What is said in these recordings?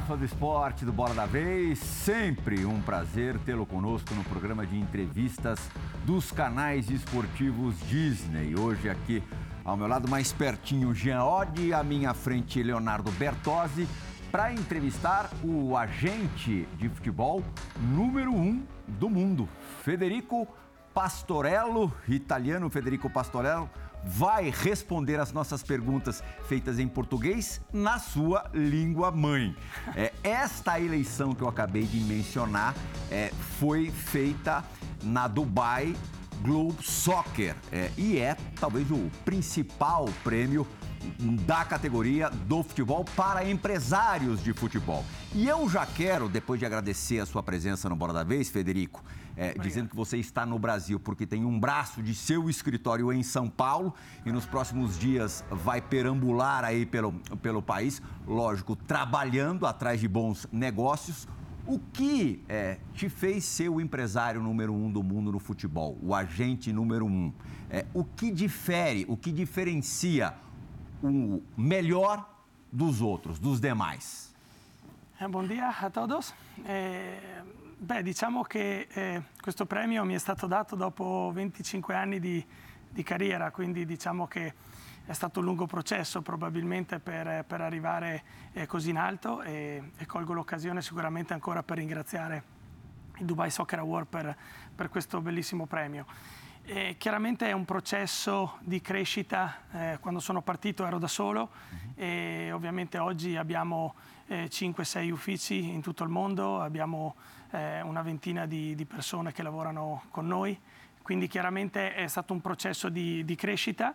Fã do esporte do Bola da Vez. Sempre um prazer tê-lo conosco no programa de entrevistas dos canais esportivos Disney. Hoje aqui ao meu lado mais pertinho Jean Oddi, à minha frente Leonardo Bertozzi, para entrevistar o agente de futebol número um do mundo, Federico Pastorello, italiano Federico Pastorello vai responder as nossas perguntas feitas em português na sua língua mãe. É, esta eleição que eu acabei de mencionar é, foi feita na Dubai Globe Soccer é, e é talvez o principal prêmio da categoria do futebol para empresários de futebol. E eu já quero, depois de agradecer a sua presença no Bola da Vez, Federico, é, dizendo que você está no Brasil porque tem um braço de seu escritório em São Paulo e nos próximos dias vai perambular aí pelo, pelo país, lógico, trabalhando atrás de bons negócios. O que é, te fez ser o empresário número um do mundo no futebol, o agente número um? É, o que difere, o que diferencia o melhor dos outros, dos demais? Eh, buon dia a todos. Eh, beh, diciamo che eh, questo premio mi è stato dato dopo 25 anni di, di, carriera, quindi diciamo che è stato un lungo processo probabilmente per, per arrivare eh, così in alto e, e colgo l'occasione sicuramente ancora per ringraziare il Dubai Soccer Award per, per questo bellissimo premio. E chiaramente è un processo di crescita, eh, quando sono partito ero da solo uh-huh. e ovviamente oggi abbiamo eh, 5-6 uffici in tutto il mondo, abbiamo eh, una ventina di, di, persone che lavorano con noi, quindi chiaramente è stato un processo di, di crescita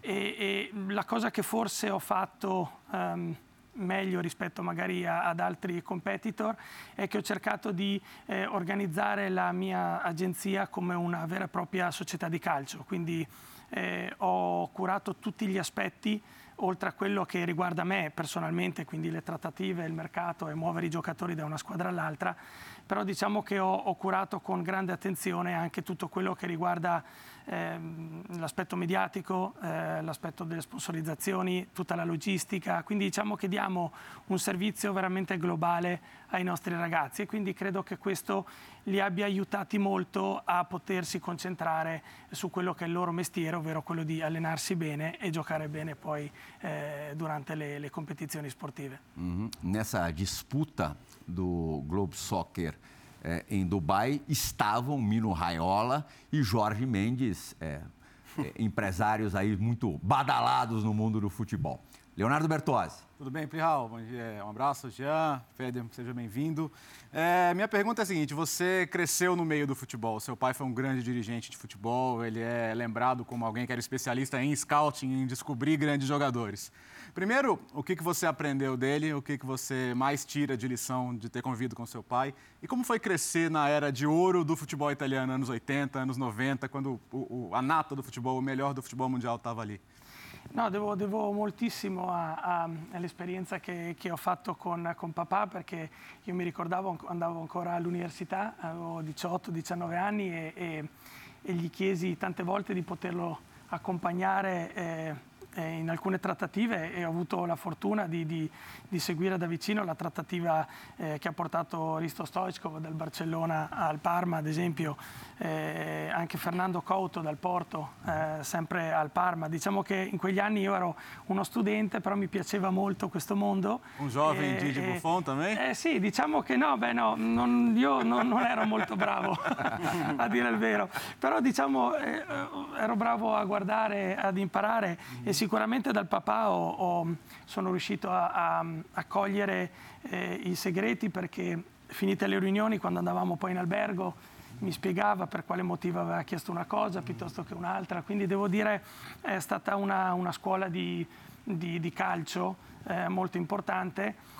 e, e, la cosa che forse ho fatto um, meglio rispetto magari ad altri competitor è che ho cercato di eh, organizzare la mia agenzia come una vera e propria società di calcio, quindi eh, ho curato tutti gli aspetti oltre a quello che riguarda me personalmente, quindi le trattative, il mercato e muovere i giocatori da una squadra all'altra, però diciamo che ho, ho curato con grande attenzione anche tutto quello che riguarda ehm, l'aspetto mediatico, eh, l'aspetto delle sponsorizzazioni, tutta la logistica, quindi diciamo che diamo un servizio veramente globale ai nostri ragazzi e quindi credo che questo li abbia aiutati molto a potersi concentrare su quello che è il loro mestiere, ovvero quello di allenarsi bene e giocare bene poi eh, durante le, le, competizioni sportive. Mm-hmm. Nessa disputa do Globe Soccer é, em Dubai estavam Mino Raiola e Jorge Mendes, é, é, empresários aí muito badalados no mundo do futebol. Leonardo Bertozzi. Tudo bem, Prihal? Um abraço, Jean, Feder, seja bem-vindo. É, minha pergunta é a seguinte: você cresceu no meio do futebol, seu pai foi um grande dirigente de futebol, ele é lembrado como alguém que era especialista em scouting, em descobrir grandes jogadores. Primeiro, o que, que você aprendeu dele, o que, que você mais tira de lição de ter convivido com seu pai e como foi crescer na era de ouro do futebol italiano, anos 80, anos 90, quando o, o, a nata do futebol, o melhor do futebol mundial estava ali? No, devo, devo moltissimo all'esperienza che, che, ho fatto con, con, papà perché io mi ricordavo, andavo ancora all'università, avevo 18-19 anni e, e, e, gli chiesi tante volte di poterlo accompagnare. Eh, eh, in alcune trattative e ho avuto la fortuna di, di, di seguire da vicino la trattativa eh, che ha portato Risto Stoichkov dal Barcellona al Parma, ad esempio eh, anche Fernando Couto dal Porto, eh, sempre al Parma. Diciamo che in quegli anni io ero uno studente, però mi piaceva molto questo mondo. Un giovane Gigi Buffon? Eh, sì, diciamo che no, beh no, non, io non, non, ero molto bravo, a dire il vero, però diciamo eh, ero bravo a guardare, ad imparare e sicuramente dal papà ho, ho, sono riuscito a, a, a cogliere eh, i segreti perché finite le riunioni, quando andavamo poi in albergo, mi spiegava per quale motivo aveva chiesto una cosa piuttosto che un'altra, quindi devo dire è stata una, una scuola di, di, di calcio eh, molto importante.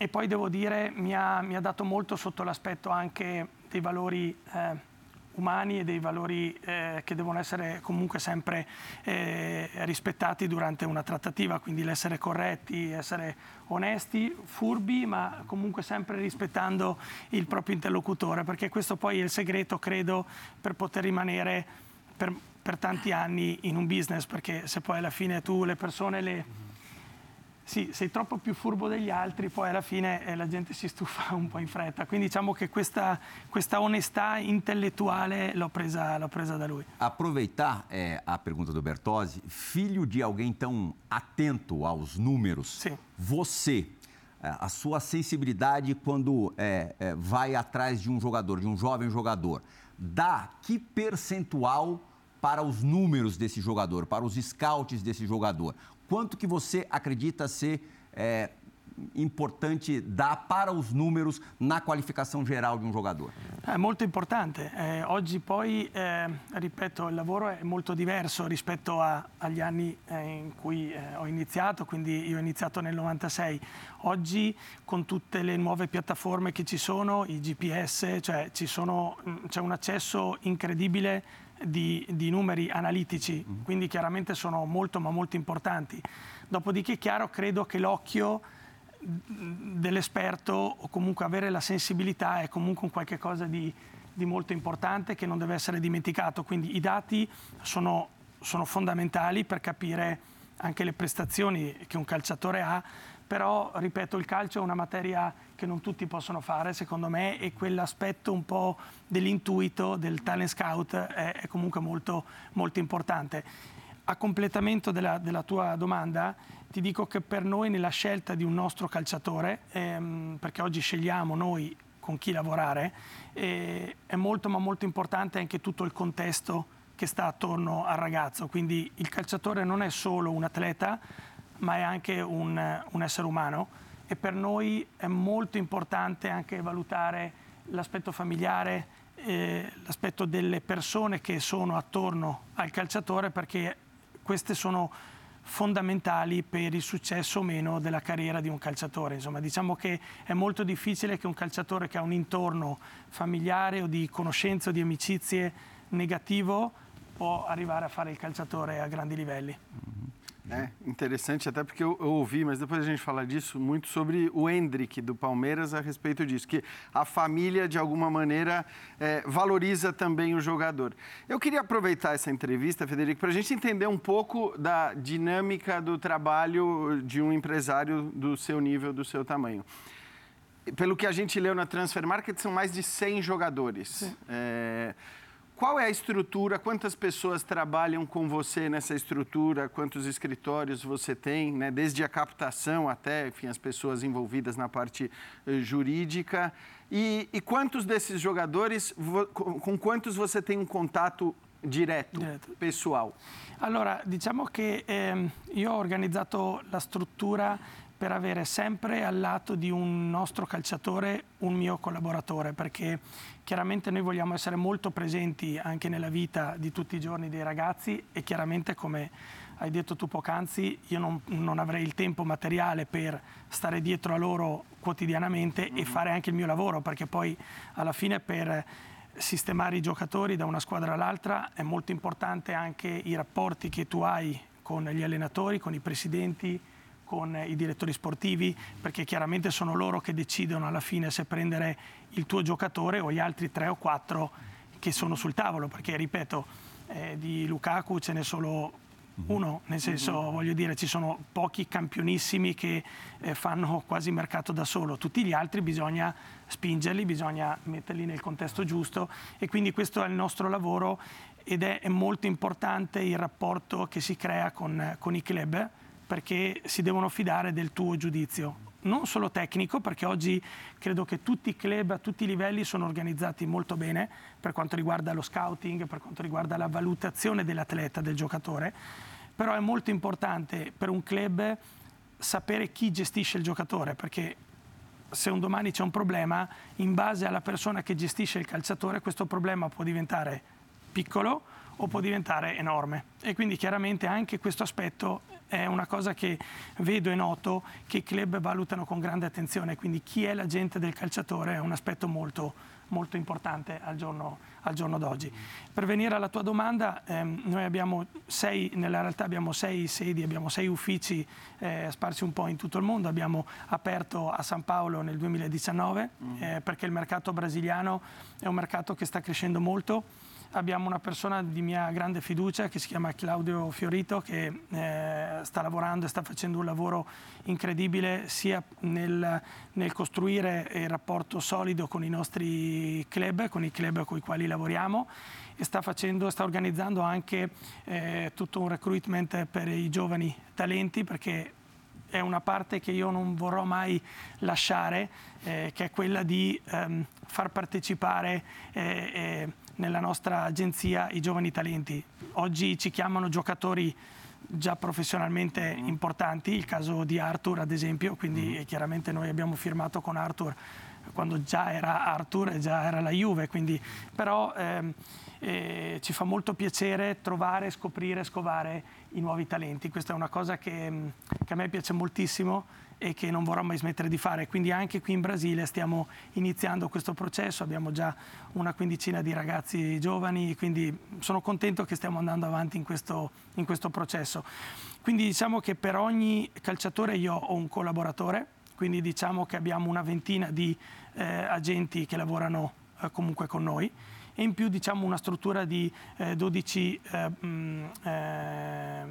E poi devo dire mi ha, mi ha, dato molto sotto l'aspetto anche dei valori eh, umani e dei valori eh, che devono essere comunque sempre eh, rispettati durante una trattativa, quindi l'essere corretti, essere onesti, furbi, ma comunque sempre rispettando il proprio interlocutore, perché questo poi è il segreto, credo, per poter rimanere per, per tanti anni in un business, perché se poi alla fine tu le persone le sì, sei troppo più furbo degli altri, poi alla fine eh, la gente si stufa un po' in fretta. Quindi diciamo che questa, questa onestà intellettuale l'ho presa, l'ho presa, da lui. Aproveitar é, a pergunta do Bertozzi, filho de alguém tão atento aos números, Sim. você, é, a sua sensibilidade quando é, é, vai atrás de um jogador, de um jovem jogador, dá que percentual para os números desse jogador, para os scouts desse jogador? Quanto que você acredita ser é, importante dar para os números na qualificação geral di un giocatore? È molto importante. Eh, oggi poi, eh, ripeto, il lavoro è molto diverso rispetto a, agli anni eh, in cui eh, ho iniziato, quindi io ho iniziato nel 96. Oggi con tutte le nuove piattaforme che ci sono, i GPS, cioè sono, mm, c'è un accesso incredibile di, di numeri analitici, mm. quindi chiaramente sono molto ma molto importanti. Dopodiché è chiaro, credo che l'occhio dell'esperto o comunque avere la sensibilità è comunque un qualche cosa di, di, molto importante che non deve essere dimenticato. Quindi i dati sono, sono, fondamentali per capire anche le prestazioni che un calciatore ha, però ripeto il calcio è una materia che non tutti possono fare secondo me e quell'aspetto un po' dell'intuito, del talent scout è, è comunque molto, molto importante. A completamento della, della tua domanda, ti dico che per noi nella scelta di un nostro calciatore, ehm, perché oggi scegliamo noi con chi lavorare, eh, è molto ma molto importante anche tutto il contesto che sta attorno al ragazzo. Quindi il calciatore non è solo un atleta, ma è anche un, un essere umano e per noi è molto importante anche valutare l'aspetto familiare, eh, l'aspetto delle persone che sono attorno al calciatore perché queste sono fondamentali per il successo o meno della carriera di un calciatore. Insomma, diciamo che è molto difficile che un calciatore che ha un intorno familiare o di conoscenze o di amicizie negativo può arrivare a fare il calciatore a grandi livelli. É interessante, até porque eu, eu, ouvi, mas depois a gente fala disso, muito sobre o Hendrick do Palmeiras a respeito disso, que a família, de alguma maneira, é, valoriza também o jogador. Eu queria aproveitar essa entrevista, Federico, para a gente entender um pouco da dinâmica do trabalho de um empresário do seu nível, do seu tamanho. Pelo que a gente leu na Transfer Market, são mais de 100 jogadores. É, qual é a estrutura? Quantas pessoas trabalham com você nessa estrutura? Quantos escritórios você tem, né? desde a captação até enfim, as pessoas envolvidas na parte eh, jurídica? E, e, quantos desses jogadores, com quantos você tem um contato direto, pessoal? Allora, diciamo che eh, io ho organizzato la struttura per avere sempre al lato di un nostro calciatore un mio collaboratore, perché chiaramente noi vogliamo essere molto presenti anche nella vita di tutti i giorni dei ragazzi e chiaramente come hai detto tu poc'anzi, io non, non avrei il tempo materiale per stare dietro a loro quotidianamente mm-hmm. e fare anche il mio lavoro, perché poi alla fine per sistemare i giocatori da una squadra all'altra è molto importante anche i rapporti che tu hai con gli allenatori, con i presidenti, con i direttori sportivi, perché chiaramente sono loro che decidono alla fine se prendere il tuo giocatore o gli altri tre o quattro che sono sul tavolo, perché ripeto, eh, di Lukaku ce n'è solo uno, nel senso mm-hmm. voglio dire ci sono pochi campionissimi che eh, fanno quasi mercato da solo, tutti gli altri bisogna spingerli, bisogna metterli nel contesto giusto e quindi questo è il nostro lavoro ed è, è molto importante il rapporto che si crea con, con i club perché si devono fidare del tuo giudizio. Non solo tecnico, perché oggi credo che tutti i club a tutti i livelli sono organizzati molto bene per quanto riguarda lo scouting, per quanto riguarda la valutazione dell'atleta, del giocatore, però è molto importante per un club sapere chi gestisce il giocatore, perché se un domani c'è un problema, in base alla persona che gestisce il calciatore, questo problema può diventare piccolo o può diventare enorme. E quindi chiaramente anche questo aspetto è una cosa che vedo e noto che i club valutano con grande attenzione, quindi chi è l'agente del calciatore è un aspetto molto, molto importante al giorno, al giorno d'oggi. Per venire alla tua domanda, ehm, noi abbiamo sei, nella realtà abbiamo sei sedi, abbiamo sei uffici eh, sparsi un po' in tutto il mondo, abbiamo aperto a San Paolo nel 2019 mm. eh, perché il mercato brasiliano è un mercato che sta crescendo molto abbiamo una persona di mia grande fiducia che si chiama Claudio Fiorito che eh, sta lavorando e sta facendo un lavoro incredibile sia nel, nel, costruire il rapporto solido con i nostri club, con i club con i quali lavoriamo e sta, facendo, sta organizzando anche eh, tutto un recruitment per i giovani talenti perché è una parte che io non vorrò mai lasciare, eh, che è quella di ehm, far partecipare eh, eh nella nostra agenzia i giovani talenti. Oggi ci chiamano giocatori già professionalmente mm. importanti, il caso di Arthur ad esempio, quindi mm. chiaramente noi abbiamo firmato con Arthur quando già era Arthur e già era la Juve, quindi, però ehm, eh, ci fa molto piacere trovare, scoprire, scovare i nuovi talenti. Questa è una cosa che, che a me piace moltissimo e che non vorrò mai smettere di fare. Quindi anche qui in Brasile stiamo iniziando questo processo, abbiamo già una quindicina di ragazzi giovani, quindi sono contento che stiamo andando avanti in questo, in questo processo. Quindi diciamo che per ogni calciatore io ho un collaboratore, quindi diciamo che abbiamo una ventina di eh, agenti che lavorano eh, comunque con noi e in più diciamo una struttura di eh, 12 eh, mh, ehm,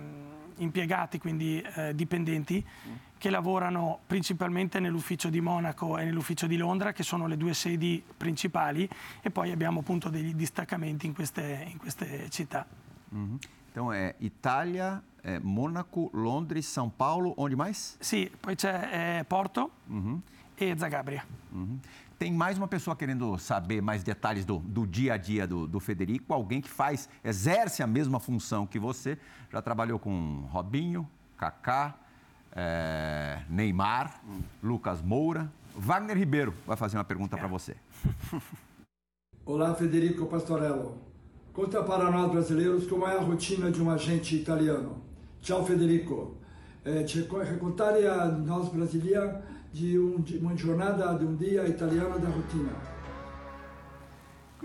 impiegati, quindi eh, dipendenti, mm. Che lavorano principalmente nell'ufficio di Monaco e nell'ufficio di Londra, che sono le due sedi principali, e poi abbiamo appunto degli distaccamenti in queste, in queste città. Mm-hmm. Então é Itália, é Mônaco, Londres, São Paulo, onde mais? Sì, poi c'è eh, Porto mm-hmm. e Zagabria. Mm-hmm. Tem mais uma pessoa querendo saber mais detalhes do, do dia a dia do, do, Federico, alguém que faz, exerce a mesma função que você, já trabalhou com Robinho, Kaká, é, Neymar. Lucas Moura. Wagner Ribeiro vai fazer uma pergunta é. para você. Olá, Federico Pastorello. Conta para nós brasileiros como é a rotina de um agente italiano. Tchau, Federico. Eh, ci raccontare a nós brasileiros di, un, di una giornata, di un dia italiano da routine.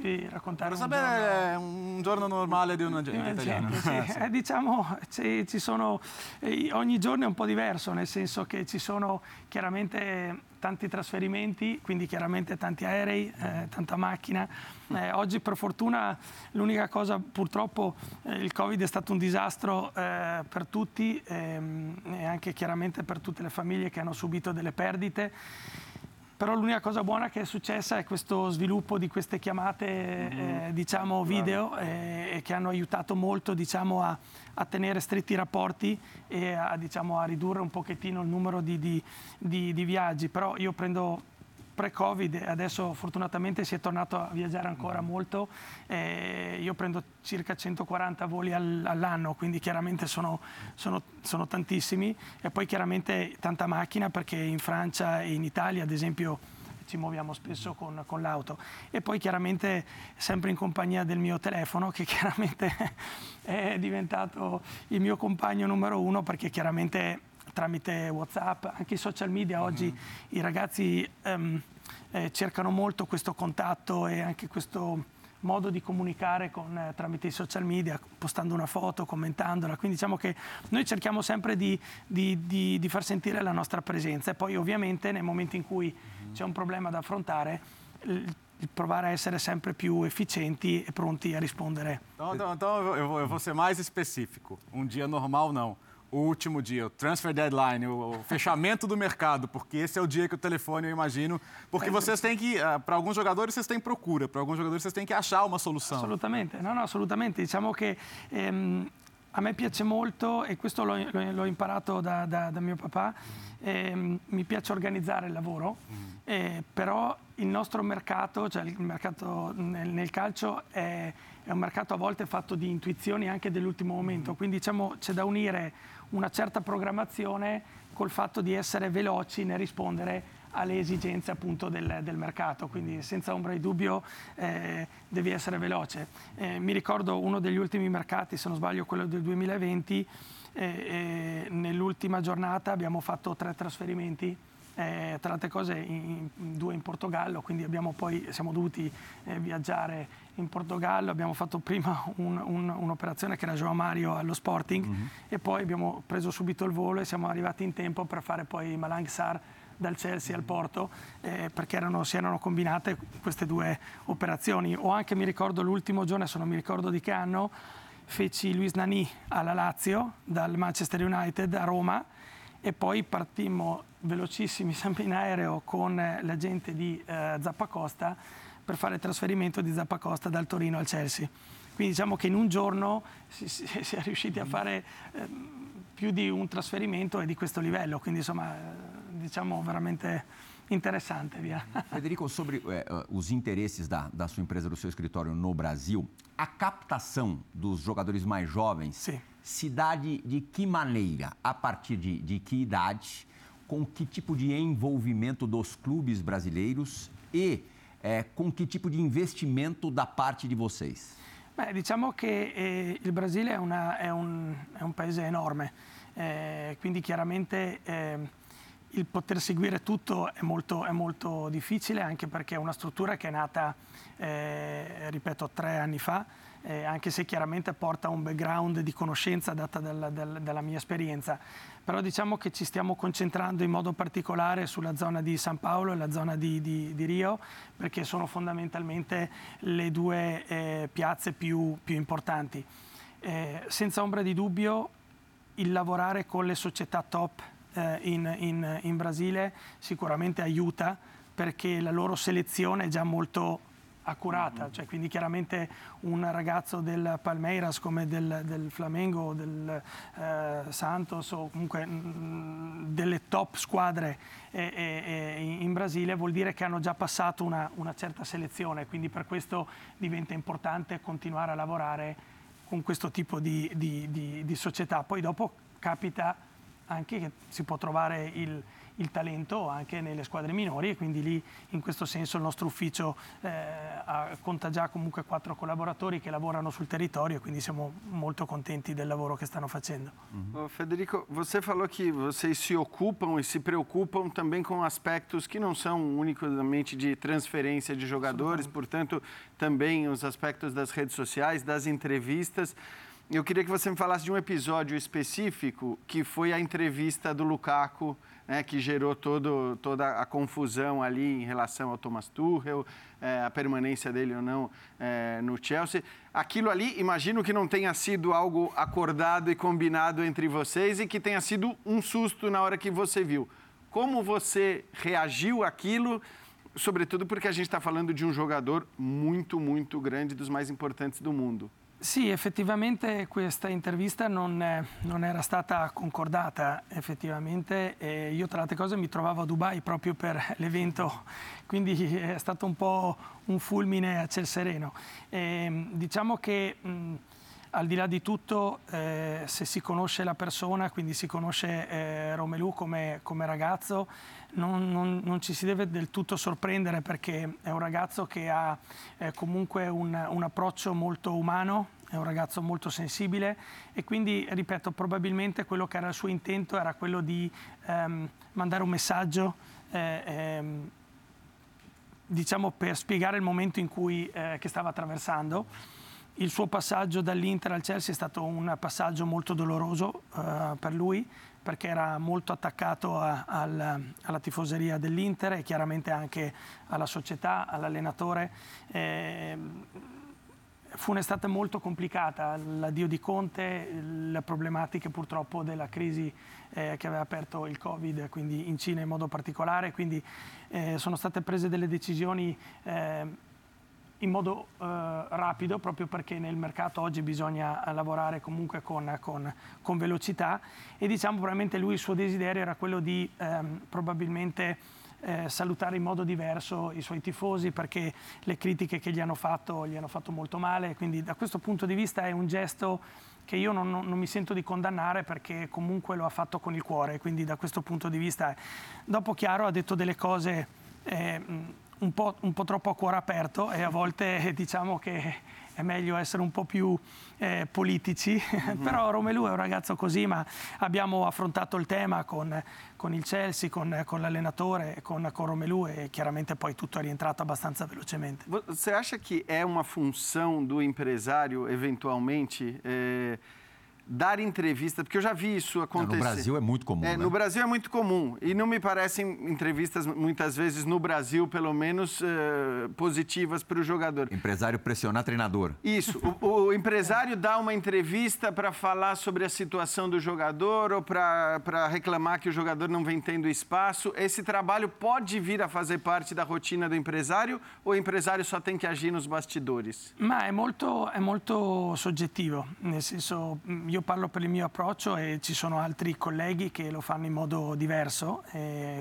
Quindi raccontare un giorno... un giorno... normale di una gente italiana. Sì. eh, diciamo, ci, ci sono, eh, ogni giorno è un po' diverso, nel senso che ci sono chiaramente tanti trasferimenti, quindi chiaramente tanti aerei, eh, tanta macchina. Eh, oggi per fortuna l'unica cosa, purtroppo eh, il Covid è stato un disastro eh, per tutti ehm, e anche chiaramente per tutte le famiglie che hanno subito delle perdite però l'unica cosa buona che è successa è questo sviluppo di queste chiamate mm-hmm. eh, diciamo video eh, che hanno aiutato molto diciamo, a, a, tenere stretti rapporti e a, diciamo, a, ridurre un pochettino il numero di, di, di, di viaggi però io prendo pre-Covid, adesso fortunatamente si è tornato a viaggiare ancora mm. molto, eh, io prendo circa 140 voli all'anno, quindi chiaramente sono, sono, sono, tantissimi e poi chiaramente tanta macchina perché in Francia e in Italia ad esempio ci muoviamo spesso con, con l'auto e poi chiaramente sempre in compagnia del mio telefono che chiaramente è diventato il mio compagno numero uno perché chiaramente tramite Whatsapp, anche i social media mm-hmm. oggi i ragazzi um, eh, cercano molto questo contatto e anche questo modo di comunicare con, eh, tramite i social media, postando una foto, commentandola. Quindi diciamo che noi cerchiamo sempre di, di, di, di far sentire la nostra presenza e poi ovviamente nel momento in cui c'è un problema da affrontare, provare a essere sempre più efficienti e pronti a rispondere. Então, então, então eu, vou, eu vou ser mais específico. Um dia normal não. O último dia, o transfer deadline, o fechamento do mercado, porque esse é o dia que o telefone, eu imagino, porque vocês têm que, ah, para alguns jogadores vocês têm procura, para alguns jogadores vocês têm que achar uma solução. Assolutamente, no, no, assolutamente. Diciamo che ehm, a me piace molto, e questo l'ho, l'ho imparato da, da, da, mio papà, ehm, mi piace organizzare il lavoro, eh, però il nostro mercato, cioè il mercato nel, nel calcio è, è un mercato a volte fatto di intuizioni anche dell'ultimo momento, quindi diciamo c'è da unire una certa programmazione col fatto di essere veloci nel rispondere alle esigenze appunto del, del mercato, quindi senza ombra di dubbio eh, devi essere veloce. Eh, mi ricordo uno degli ultimi mercati, se non sbaglio quello del 2020, eh, nell'ultima giornata abbiamo fatto tre trasferimenti eh, tra le altre cose in, in, due in Portogallo, quindi abbiamo poi, siamo dovuti eh, viaggiare in Portogallo, abbiamo fatto prima un, un, un'operazione che era Joao Mario allo Sporting mm-hmm. e poi abbiamo preso subito il volo e siamo arrivati in tempo per fare poi Malang Sar dal Chelsea al Porto eh, perché erano, si erano combinate queste due operazioni. O anche mi ricordo l'ultimo giorno, adesso non mi ricordo di che anno, feci Luis Nani alla Lazio dal Manchester United a Roma e poi partimmo velocissimi sempre in aereo con la gente di eh, Zappacosta per fare il trasferimento di Zappacosta dal Torino al Chelsea. Quindi diciamo che in un giorno si, si, si è riusciti a fare eh, più di un trasferimento e di questo livello, quindi insomma diciamo veramente interessante. Via. Federico, sobre é, os interesses da, da sua empresa, do seu escritório no Brasil, a captação dos jogadores mais jovens Sim. Dá de, de que maneira? A partir de, de que idade? Com que tipo de envolvimento dos clubes brasileiros e é, com que tipo de investimento da parte di vocês? Beh, diciamo che eh, il Brasile è, una, è, un, è, un, paese enorme, eh, quindi chiaramente eh, il poter seguire tutto è molto, è molto, difficile anche perché è una struttura che è nata, eh, ripeto, tre anni fa eh, anche se chiaramente porta un background di conoscenza data dal, dal, dalla mia esperienza. Però diciamo che ci stiamo concentrando in modo particolare sulla zona di San Paolo e la zona di, di, di Rio, perché sono fondamentalmente le due eh, piazze più, più importanti. Eh, senza ombra di dubbio il lavorare con le società top eh, in, in, in Brasile sicuramente aiuta perché la loro selezione è già molto accurata, cioè, quindi chiaramente un ragazzo del Palmeiras come del, del Flamengo, del eh, Santos o comunque mh, mm, delle top squadre eh, eh, in Brasile vuol dire che hanno già passato una, una, certa selezione, quindi per questo diventa importante continuare a lavorare con questo tipo di, di, di, di società. Poi dopo capita anche che si può trovare il il talento anche nelle squadre minori e quindi lì in questo senso il nostro ufficio eh, conta già comunque quattro collaboratori che lavorano sul territorio e quindi siamo molto contenti del lavoro che stanno facendo. Uhum. Federico, você falou que vocês se ocupam e se preocupam também com aspectos que não são unicamente de transferência de jogadores, portanto, também os aspectos das redes sociais, das entrevistas. Eu queria que você me falasse de um episódio específico que foi a entrevista do Lukaku né, que gerou todo, toda a confusão ali em relação ao Thomas Tuchel, é, a permanência dele ou não é, no Chelsea. Aquilo ali, imagino que não tenha sido algo acordado e combinado entre vocês e que tenha sido um susto na hora que você viu. Como você reagiu àquilo? Sobretudo porque a gente está falando de um jogador muito, muito grande, dos mais importantes do mundo. Sì, effettivamente questa intervista non, non era stata concordata, effettivamente eh, io tra le altre cose mi trovavo a Dubai proprio per l'evento, quindi è stato un po' un fulmine a ciel sereno. E, diciamo che mh, al di là di tutto, eh, se si conosce la persona, quindi si conosce eh, Romelu come, come ragazzo, non, non, non, ci si deve del tutto sorprendere perché è un ragazzo che ha eh, comunque un, un, approccio molto umano, è un ragazzo molto sensibile e quindi, ripeto, probabilmente quello che era il suo intento era quello di ehm, mandare un messaggio eh, ehm, diciamo per spiegare il momento in cui eh, che stava attraversando. Il suo passaggio dall'Inter al Chelsea è stato un passaggio molto doloroso eh, per lui perché era molto attaccato a, al, alla tifoseria dell'Inter e chiaramente anche alla società, all'allenatore. Eh, fu un'estate molto complicata, l'addio di Conte, le problematiche purtroppo della crisi eh, che aveva aperto il Covid, quindi in Cina in modo particolare, quindi eh, sono state prese delle decisioni eh, in modo eh, rapido proprio perché nel mercato oggi bisogna lavorare comunque con, con, con, velocità. E diciamo probabilmente lui il suo desiderio era quello di ehm, probabilmente eh, salutare in modo diverso i suoi tifosi perché le critiche che gli hanno fatto gli hanno fatto molto male. Quindi da questo punto di vista è un gesto che io non, non, non mi sento di condannare perché comunque lo ha fatto con il cuore. Quindi da questo punto di vista dopo chiaro ha detto delle cose eh, un po', un po', troppo a cuore aperto e a volte eh, diciamo che è meglio essere un po' più eh, politici, mm-hmm. però Romelu è un ragazzo così, ma abbiamo affrontato il tema con, con il Chelsea, con, con l'allenatore, con, con Romelu e chiaramente poi tutto è rientrato abbastanza velocemente. Você acha che è una funzione do empresario eventualmente eh, dar entrevista, porque eu já vi isso acontecer. No Brasil é muito comum. É, né? No Brasil é muito comum. E não me parecem entrevistas, muitas vezes, no Brasil, pelo menos, uh, positivas para o jogador. Empresário pressionar treinador. Isso. O, o empresário dá uma entrevista para falar sobre a situação do jogador ou para reclamar que o jogador não vem tendo espaço. Esse trabalho pode vir a fazer parte da rotina do empresário ou o empresário só tem que agir nos bastidores? Ma è molto, è molto soggettivo, nel senso io parlo per il mio approccio e ci sono altri colleghi che lo fanno in modo diverso,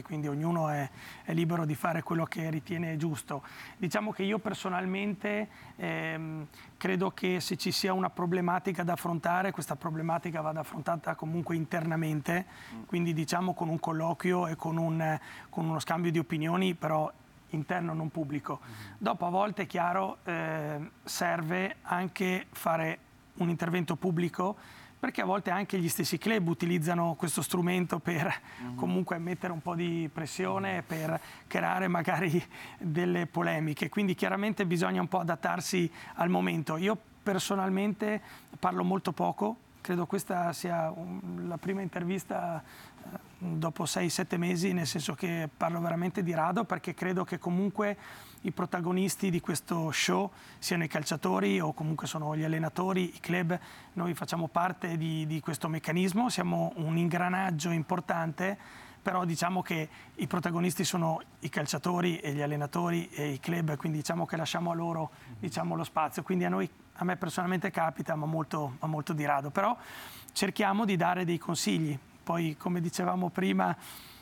quindi ognuno è, è, libero di fare quello che ritiene giusto. Diciamo che io personalmente ehm, credo che se ci sia una problematica da affrontare, questa problematica vada affrontata comunque internamente, quindi diciamo con un colloquio e con, un, con uno scambio di opinioni, però interno non pubblico. Dopo a volte è chiaro eh, serve anche fare un intervento pubblico perché a volte anche gli stessi club utilizzano questo strumento per mm-hmm. comunque mettere un po' di pressione, per creare magari delle polemiche. Quindi chiaramente bisogna un po' adattarsi al momento. Io personalmente parlo molto poco, credo questa sia un, la prima intervista dopo 6-7 mesi, nel senso che parlo veramente di rado perché credo che comunque i protagonisti di questo show siano i calciatori o comunque sono gli allenatori, i club, noi facciamo parte di, di questo meccanismo, siamo un ingranaggio importante, però diciamo che i protagonisti sono i calciatori e gli allenatori e i club, quindi diciamo che lasciamo a loro diciamo, lo spazio, quindi a noi a me personalmente capita, ma molto, ma molto di rado, però cerchiamo di dare dei consigli, poi come dicevamo prima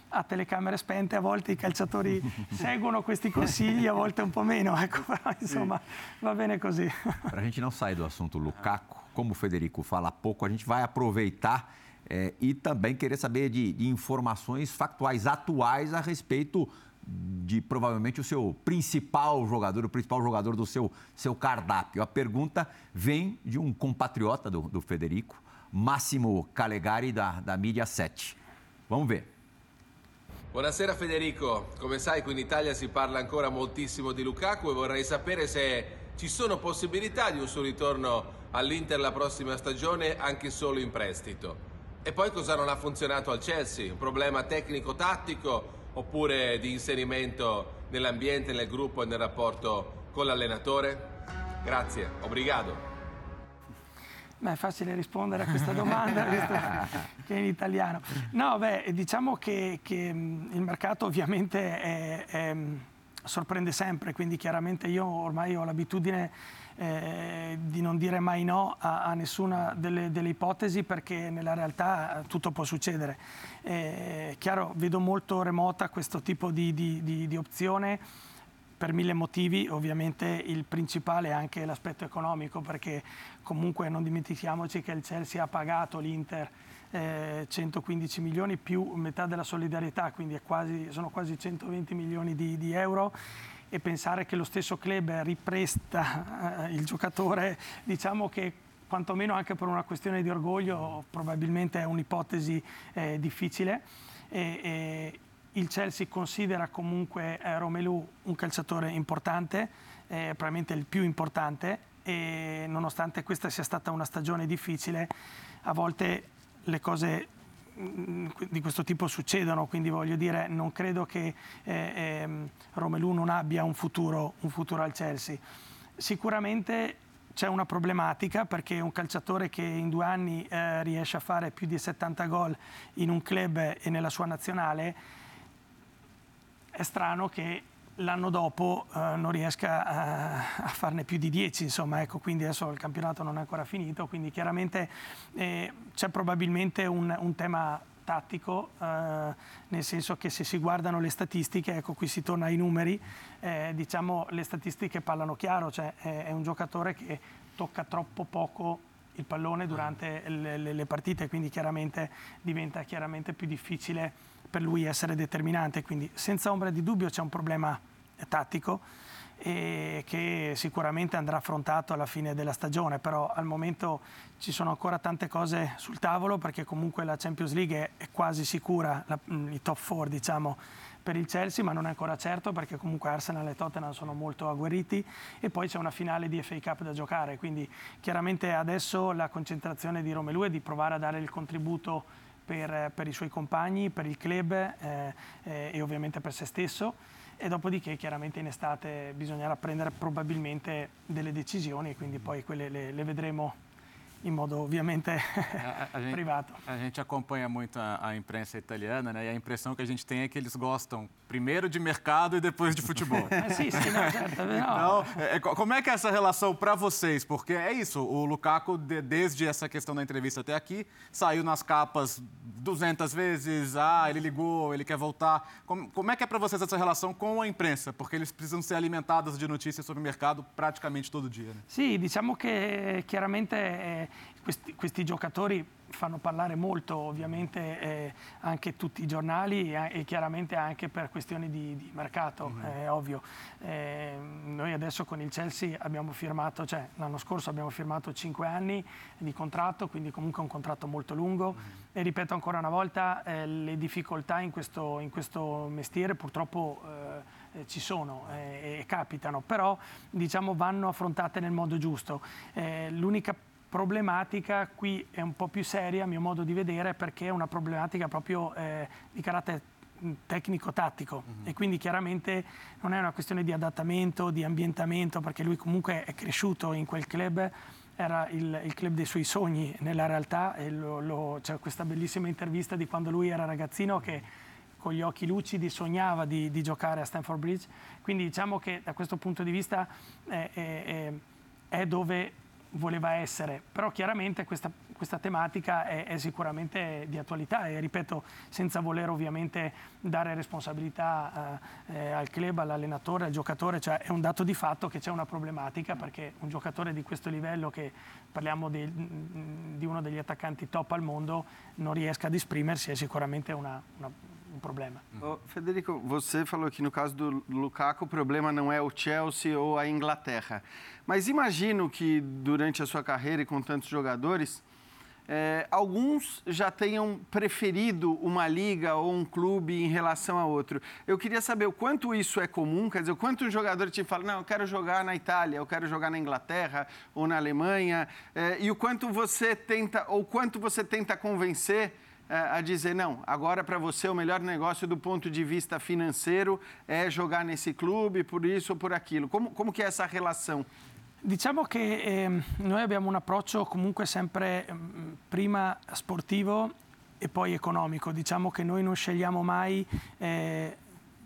a telecamere spente a volte i calciatori seguono questi consigli, a volte un po' meno, ecco, però insomma va bene così. Para a gente não sair do assunto Lukaku, como o Federico fala pouco, a gente vai aproveitar é, e também querer saber de, de informações factuais atuais a respeito de provavelmente o seu principal jogador, o principal jogador do seu, seu cardápio. A pergunta vem de um compatriota do, do Federico, Massimo Calegari, da, da Mídia 7. Vamos ver. Buonasera Federico, come sai qui in Italia si parla ancora moltissimo di Lukaku e vorrei sapere se ci sono possibilità di un suo ritorno all'Inter la prossima stagione anche solo in prestito. E poi cosa non ha funzionato al Chelsea? Un problema tecnico-tattico oppure di inserimento nell'ambiente, nel gruppo e nel rapporto con l'allenatore? Grazie, obrigado. Beh, è facile rispondere a questa domanda, visto che è in italiano. No, beh, diciamo che, che il mercato ovviamente è, è, sorprende sempre, quindi chiaramente io ormai ho l'abitudine eh, di non dire mai no a, a nessuna delle, delle, ipotesi perché nella realtà tutto può succedere. Eh, chiaro, vedo molto remota questo tipo di, di, di, di opzione per mille motivi, ovviamente il principale è anche l'aspetto economico, perché comunque non dimentichiamoci che il Chelsea ha pagato l'Inter eh, 115 milioni più metà della solidarietà, quindi quasi, sono quasi 120 milioni di, di, euro e pensare che lo stesso club ripresta eh, il giocatore, diciamo che quantomeno anche per una questione di orgoglio probabilmente è un'ipotesi eh, difficile. E, e, il Chelsea considera comunque eh, Romelu un calciatore importante, eh, probabilmente il più importante e nonostante questa sia stata una stagione difficile, a volte le cose mm, di questo tipo succedono, quindi voglio dire non credo che eh, eh, Romelu non abbia un futuro, un futuro al Chelsea. Sicuramente c'è una problematica perché un calciatore che in due anni eh, riesce a fare più di 70 gol in un club e nella sua nazionale è strano che l'anno dopo eh, non riesca a, a, farne più di 10, insomma, ecco, quindi adesso il campionato non è ancora finito, quindi chiaramente eh, c'è probabilmente un, un tema tattico, eh, nel senso che se si guardano le statistiche, ecco qui si torna ai numeri, eh, diciamo le statistiche parlano chiaro, cioè è, è un giocatore che tocca troppo poco il pallone durante le, le, le partite, quindi chiaramente diventa chiaramente più difficile per lui essere determinante, quindi senza ombra di dubbio c'è un problema tattico e che sicuramente andrà affrontato alla fine della stagione, però al momento ci sono ancora tante cose sul tavolo perché comunque la Champions League è quasi sicura, la, i top 4 diciamo, per il Chelsea, ma non è ancora certo perché comunque Arsenal e Tottenham sono molto agguerriti e poi c'è una finale di FA Cup da giocare, quindi chiaramente adesso la concentrazione di Romelu è di provare a dare il contributo per, per i suoi compagni, per il club eh, eh, e ovviamente per se stesso. E dopodiché chiaramente in estate bisognerà prendere probabilmente delle decisioni, quindi poi quelle le, le vedremo em modo obviamente a, a gente, privado. A gente acompanha muito a, a, imprensa italiana, né? E a impressão que a gente tem é que eles gostam primeiro de mercado e depois de futebol. é, sim, sim, não, certo, não. Então, é, como é que é essa relação para vocês? Porque é isso, o Lukaku, de, desde essa questão da entrevista até aqui, saiu nas capas 200 vezes, ah, ele ligou, ele quer voltar. Como, como é que é para vocês essa relação com a imprensa? Porque eles precisam ser alimentados de notícias sobre o mercado praticamente todo dia, né? Sì, diciamo che chiaramente eh, questi, questi, giocatori fanno parlare molto ovviamente eh, anche tutti i giornali e, e, chiaramente anche per questioni di, di mercato, mm-hmm. è ovvio. Eh, noi adesso con il Chelsea abbiamo firmato, cioè l'anno scorso abbiamo firmato 5 anni di contratto, quindi comunque un contratto molto lungo mm-hmm. e ripeto ancora una volta, eh, le difficoltà in questo, in questo mestiere purtroppo eh, ci sono eh, e capitano, però diciamo vanno affrontate nel modo giusto. Eh, l'unica problematica qui è un po' più seria a mio modo di vedere perché è una problematica proprio eh, di carattere tecnico-tattico mm-hmm. e quindi chiaramente non è una questione di adattamento, di ambientamento perché lui comunque è cresciuto in quel club era il, il club dei suoi sogni nella realtà e c'è questa bellissima intervista di quando lui era ragazzino che con gli occhi lucidi sognava di, di giocare a Stanford Bridge quindi diciamo che da questo punto di vista è, è, è dove voleva essere, però chiaramente questa, questa tematica è, è, sicuramente di attualità e ripeto, senza voler ovviamente dare responsabilità eh, eh, al club, all'allenatore, al giocatore, cioè è un dato di fatto che c'è una problematica perché un giocatore di questo livello, che parliamo di, di uno degli attaccanti top al mondo, non riesca ad esprimersi è sicuramente una, una um problema. Oh, Federico, você falou que no caso do Lukaku o problema não é o Chelsea ou a Inglaterra. Mas imagino que durante a sua carreira e com tantos jogadores, é, alguns já tenham preferido uma liga ou um clube em relação a outro. Eu queria saber o quanto isso é comum, quer dizer, o quanto um jogador te fala, não, eu quero jogar na Itália, eu quero jogar na Inglaterra ou na Alemanha, é, e o quanto você tenta, ou quanto você tenta convencer a dizer, não, agora para você o melhor negócio do ponto di vista finanziario è giocare nesse clube, por isso ou por aquilo. Come, come che è essa relação? Diciamo che eh, noi abbiamo un approccio comunque sempre eh, prima sportivo e poi economico. Diciamo che noi non scegliamo mai eh,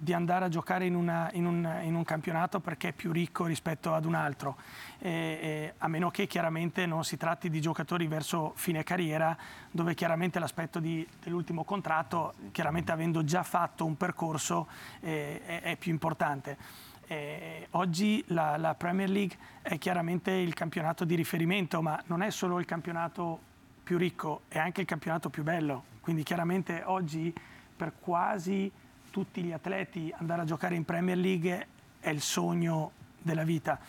di andare a giocare in, una, in, un, in, un, campionato perché è più ricco rispetto ad un altro, e, e, a meno che chiaramente non si tratti di giocatori verso fine carriera, dove chiaramente l'aspetto di, dell'ultimo contratto, chiaramente avendo già fatto un percorso, eh, è, è, più importante. Eh, oggi la, la Premier League è chiaramente il campionato di riferimento, ma non è solo il campionato più ricco, è anche il campionato più bello. Quindi chiaramente oggi per quasi tutti gli atleti andare a giocare in Premier League è il sogno della vita.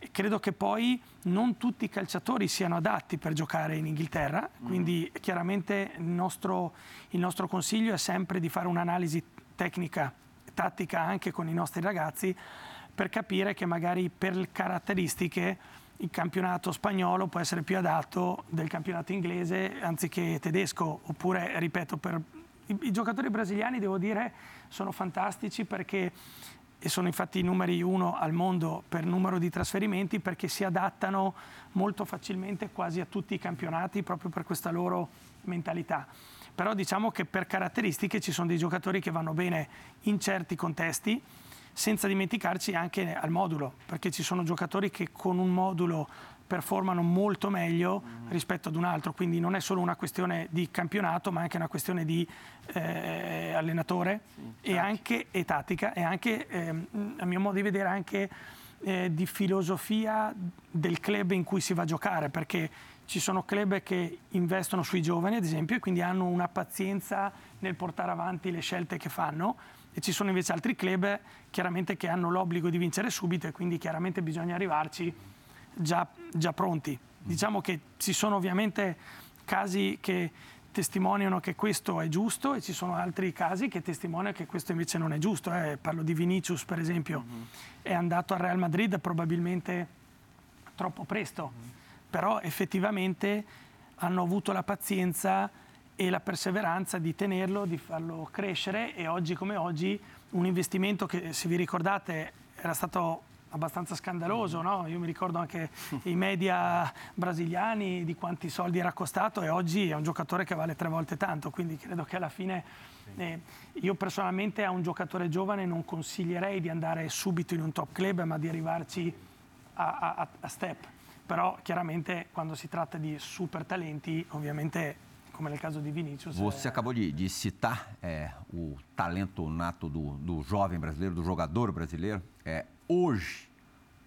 E credo che poi non tutti i calciatori siano adatti per giocare in Inghilterra, mm. quindi chiaramente il nostro, il nostro consiglio è sempre di fare un'analisi tecnica, tattica anche con i nostri ragazzi per capire che magari per caratteristiche il campionato spagnolo può essere più adatto del campionato inglese anziché tedesco, oppure, ripeto, per i, i giocatori brasiliani, devo dire, sono fantastici perché e sono infatti i numeri uno al mondo per numero di trasferimenti perché si adattano molto facilmente quasi a tutti i campionati proprio per questa loro mentalità. Però diciamo che per caratteristiche ci sono dei giocatori che vanno bene in certi contesti, senza dimenticarci anche al modulo, perché ci sono giocatori che con un modulo performano molto meglio rispetto ad un altro, quindi non è solo una questione di campionato, ma anche una questione di eh, allenatore sì, e anche e tattica e anche, eh, a mio modo di vedere, anche eh, di filosofia del club in cui si va a giocare, perché ci sono club che investono sui giovani, ad esempio, e quindi hanno una pazienza nel portare avanti le scelte che fanno e ci sono invece altri club chiaramente che hanno l'obbligo di vincere subito e quindi chiaramente bisogna arrivarci già, già pronti. Diciamo che ci sono ovviamente casi che testimoniano che questo è giusto e ci sono altri casi che testimoniano che questo invece non è giusto. Eh. Parlo di Vinicius, per esempio, mm-hmm. è andato al Real Madrid probabilmente troppo presto, mm-hmm. però effettivamente hanno avuto la pazienza e la perseveranza di tenerlo, di farlo crescere e oggi come oggi un investimento che, se vi ricordate, era stato abbastanza scandaloso, no? Io mi ricordo anche i media brasiliani di quanti soldi era costato e oggi è un giocatore che vale tre volte tanto, quindi credo che alla fine eh, io personalmente a un giocatore giovane non consiglierei di andare subito in un top club, ma di arrivarci a, a, a step. Però chiaramente quando si tratta di super talenti, ovviamente come nel caso di Vinícius. Você é... acabou de, de citar é, o talento nato do, do jovem brasileiro, do jogador brasileiro. É, hoje,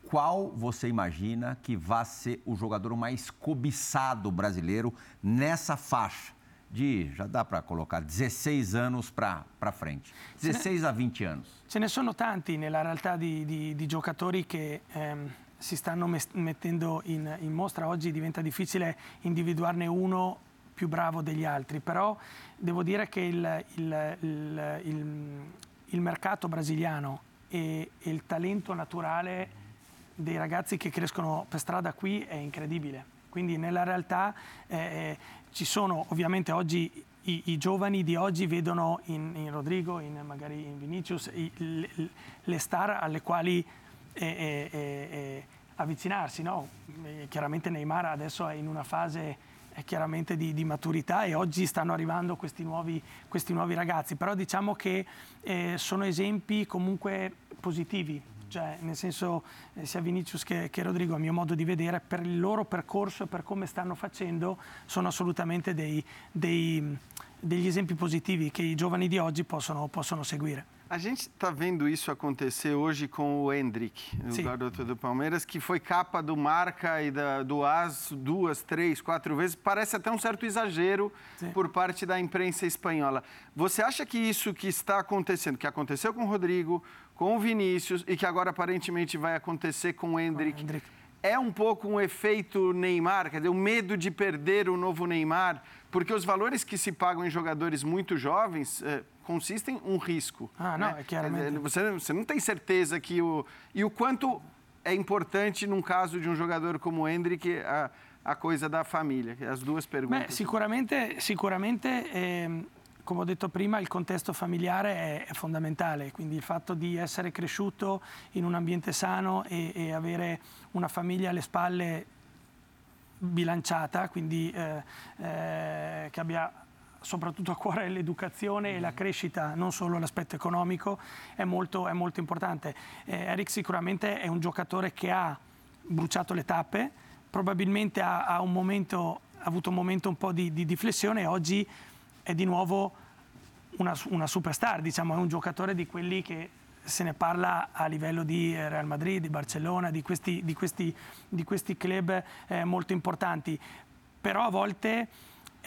qual você imagina que vai ser o jogador mais cobiçado brasileiro nessa faixa? De, já dá para colocar, 16 anos para frente, 16 a 20 anos. Ce ne sono tanti nella realtà di, di, di giocatori che ehm, si stanno mettendo in, in mostra. Oggi diventa difficile individuarne uno più bravo degli altri, però devo dire che il, il, il, il mercato brasiliano e, e il talento naturale dei ragazzi che crescono per strada qui è incredibile. Quindi nella realtà eh, eh, ci sono ovviamente oggi i, i, giovani di oggi vedono in, in Rodrigo, in, magari in Vinicius, i, le, le, star alle quali eh, eh, eh, eh avvicinarsi. No? chiaramente Neymar adesso è in una fase chiaramente di, di, maturità e oggi stanno arrivando questi nuovi, questi nuovi ragazzi, però diciamo che sono esempi comunque positivi cioè nel senso eh, sia Vinicius che, che, Rodrigo a mio modo di vedere per il loro percorso e per come stanno facendo sono assolutamente dei, dei, degli esempi positivi che i giovani di oggi possono, possono seguire. A gente está vendo isso acontecer hoje com o Hendrick, o Sim. garoto do Palmeiras, que foi capa do Marca e da, do AS duas, três, quatro vezes. Parece até um certo exagero Sim. por parte da imprensa espanhola. Você acha que isso que está acontecendo, que aconteceu com o Rodrigo, com o Vinícius e que agora aparentemente vai acontecer com o Hendrick, é um pouco um efeito Neymar, quer dizer, o medo de perder o novo Neymar, porque os valores que se pagam em jogadores muito jovens eh, consistem um risco. Ah, não, né? é claramente. Você, você não tem certeza que o... E o quanto é importante, num caso de um jogador como o Hendrick, a, a coisa da família? As duas perguntas. Beh, sicuramente, sicuramente eh, come ho detto prima, il contesto familiare è, è, fondamentale, quindi il fatto di essere cresciuto in un ambiente sano e, e avere una famiglia alle spalle bilanciata, quindi eh, eh, che abbia soprattutto a cuore l'educazione e la crescita, non solo l'aspetto economico, è molto, è molto importante. Eh, Eric sicuramente è un giocatore che ha bruciato le tappe, probabilmente ha, ha, un momento, ha avuto un momento un po' di, di, di flessione e oggi è di nuovo una, una superstar, diciamo, è un giocatore di quelli che se ne parla a livello di Real Madrid, di Barcellona, di questi, di questi, di questi club eh, molto importanti. Però a volte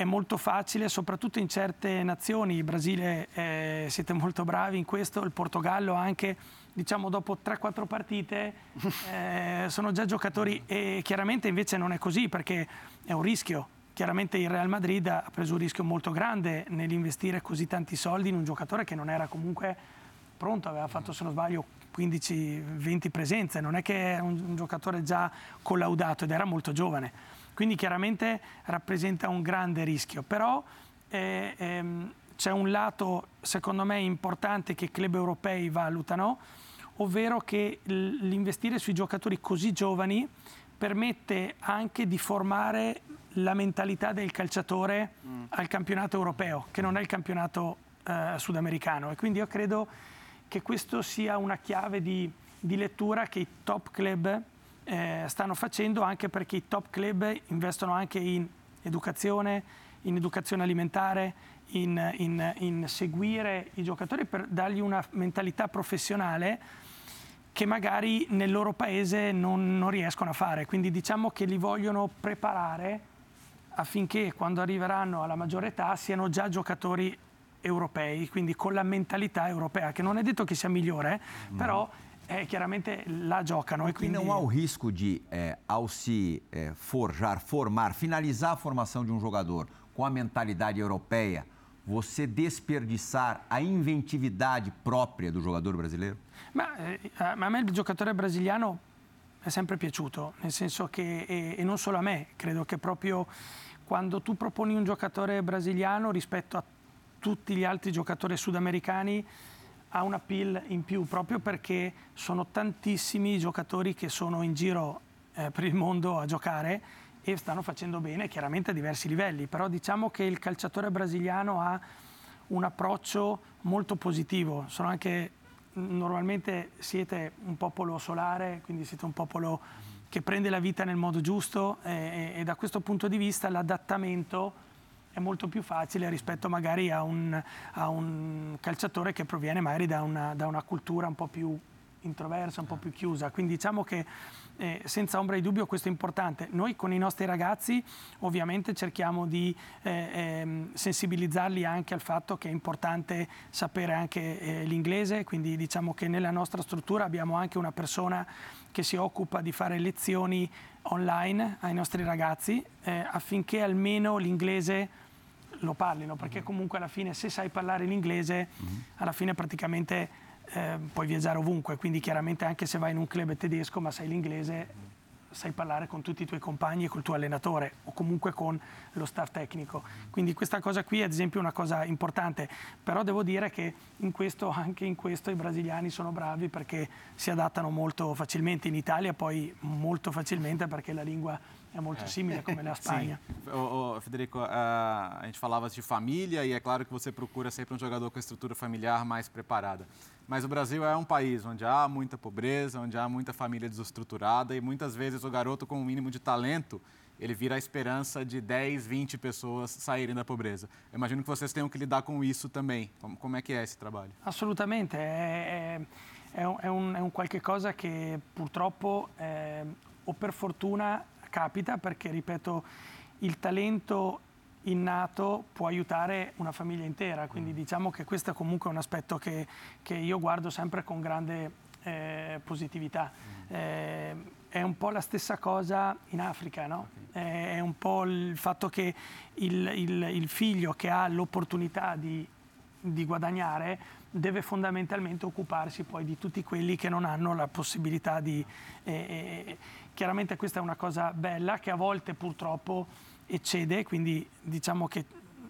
è molto facile, soprattutto in certe nazioni, il Brasile eh, siete molto bravi in questo, il Portogallo anche, diciamo dopo 3-4 partite eh, sono già giocatori e chiaramente invece non è così perché è un rischio Chiaramente il Real Madrid ha preso un rischio molto grande nell'investire così tanti soldi in un giocatore che non era comunque pronto, aveva fatto se non sbaglio 15-20 presenze, non è che è un, un giocatore già collaudato ed era molto giovane. Quindi chiaramente rappresenta un grande rischio, però eh, ehm, c'è un lato secondo me importante che i club europei valutano, ovvero che l'investire sui giocatori così giovani permette anche di formare la mentalità del calciatore mm. al campionato europeo, che non è il campionato eh, sudamericano. E quindi io credo che questo sia una chiave di, di lettura che i top club eh, stanno facendo, anche perché i top club investono anche in educazione, in educazione alimentare, in, in, in seguire i giocatori per dargli una mentalità professionale che magari nel loro paese non, non, riescono a fare. Quindi diciamo che li vogliono preparare affinché quando arriveranno alla maggiore età siano già giocatori europei, quindi con la mentalità europea, che non è detto che sia migliore, mm. però eh, chiaramente la giocano. E quindi... não há o risco de, eh, ao se eh, forjar, formar, finalizar a formação de um jogador, com a mentalidade europeia, você desperdiçar a inventividade própria do jogador brasileiro? Ma, eh, a me il giocatore brasiliano è sempre piaciuto, nel senso che, e, e non solo a me, credo che proprio quando tu proponi un giocatore brasiliano rispetto a tutti gli altri giocatori sudamericani ha un appeal in più proprio perché sono tantissimi giocatori che sono in giro eh, per il mondo a giocare e stanno facendo bene chiaramente a diversi livelli, però diciamo che il calciatore brasiliano ha un approccio molto positivo, sono anche normalmente siete un popolo solare, quindi siete un popolo che prende la vita nel modo giusto e, e da questo punto di vista l'adattamento è molto più facile rispetto magari a un, a un calciatore che proviene magari da una, da una cultura un po' più introversa, un po' più chiusa. Quindi diciamo che eh, senza ombra di dubbio questo è importante. Noi con i nostri ragazzi ovviamente cerchiamo di eh, eh, sensibilizzarli anche al fatto che è importante sapere anche eh, l'inglese, quindi diciamo che nella nostra struttura abbiamo anche una persona che si occupa di fare lezioni online ai nostri ragazzi eh, affinché almeno l'inglese lo parlino, perché comunque alla fine se sai parlare l'inglese, mm-hmm. alla fine praticamente eh, puoi viaggiare ovunque, quindi chiaramente anche se vai in un club tedesco ma sai l'inglese sai parlare con tutti i tuoi compagni e col tuo allenatore o comunque con lo staff tecnico. Quindi questa cosa qui è ad esempio una cosa importante, però devo dire che in questo, anche in questo i brasiliani sono bravi perché si adattano molto facilmente in Italia, poi molto facilmente perché la lingua è molto simile come na Spagna. Sim. O, o Federico, a gente falava de família e é claro que você procura sempre um jogador com a estrutura familiar mais preparada. Mas o Brasil é um país onde há muita pobreza, onde há muita família desestruturada e muitas vezes o garoto com um mínimo de talento ele vira a esperança de 10, 20 pessoas saírem da pobreza. Eu imagino que vocês tenham que lidar com isso também. Como, como é que é esse trabalho? Assolutamente, è, è, è, un, è un, qualche cosa che purtroppo eh, o per fortuna capita perché, ripeto, il talento innato può aiutare una famiglia intera, quindi mm. diciamo che questo è comunque un aspetto che, che io guardo sempre con grande eh, positività. Mm. Eh, è un po' la stessa cosa in Africa, no? okay. È un po' il fatto che il, il, il figlio che ha l'opportunità di, di, guadagnare deve fondamentalmente occuparsi poi di tutti quelli che non hanno la possibilità di... Eh, eh chiaramente questa è una cosa bella che a volte purtroppo eccede, quindi diciamo che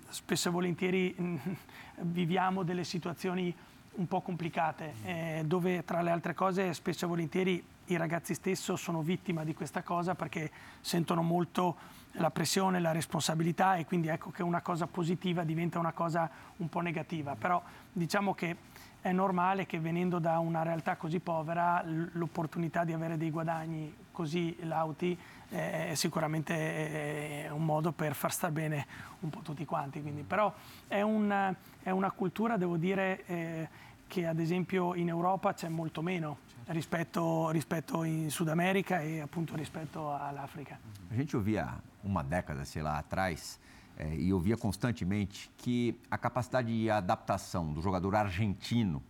spesso e volentieri mm, viviamo delle situazioni un po' complicate, eh, dove tra le altre cose spesso e volentieri i ragazzi stessi sono vittima di questa cosa perché sentono molto la pressione, la responsabilità e quindi ecco che una cosa positiva diventa una cosa un po' negativa. Però diciamo che è normale che venendo da una realtà così povera l'opportunità di avere dei guadagni così lauti è sicuramente un modo per far star bene un po' tutti quanti. Quindi, però è, un, è, una cultura, devo dire, eh, che ad esempio in Europa c'è molto meno rispetto, rispetto in Sud America e appunto rispetto all'Africa. A gente ouvia uma década, sei lá, atrás, é, e ouvia constantemente que a capacidade de adaptação do jogador argentino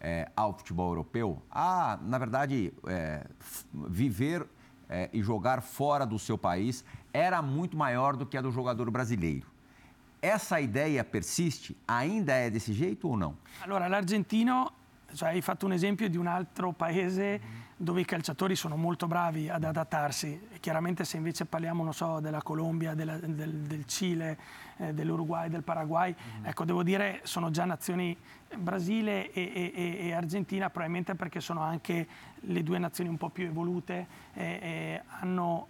é, ao futebol europeu, a, na verdade, é, viver é, e jogar fora do seu país era muito maior do que a do jogador brasileiro. Essa ideia persiste? Ainda é desse jeito ou não? Allora, l'argentino, cioè hai fatto un esempio di un altro paese dove i calciatori sono molto bravi ad adattarsi. Chiaramente se invece parliamo, non so, della Colombia, della, del, del, Cile, eh, dell'Uruguay, del Paraguay, mm-hmm. ecco, devo dire, sono già nazioni Brasile e, e, e, Argentina, probabilmente perché sono anche le due nazioni un po' più evolute e, e hanno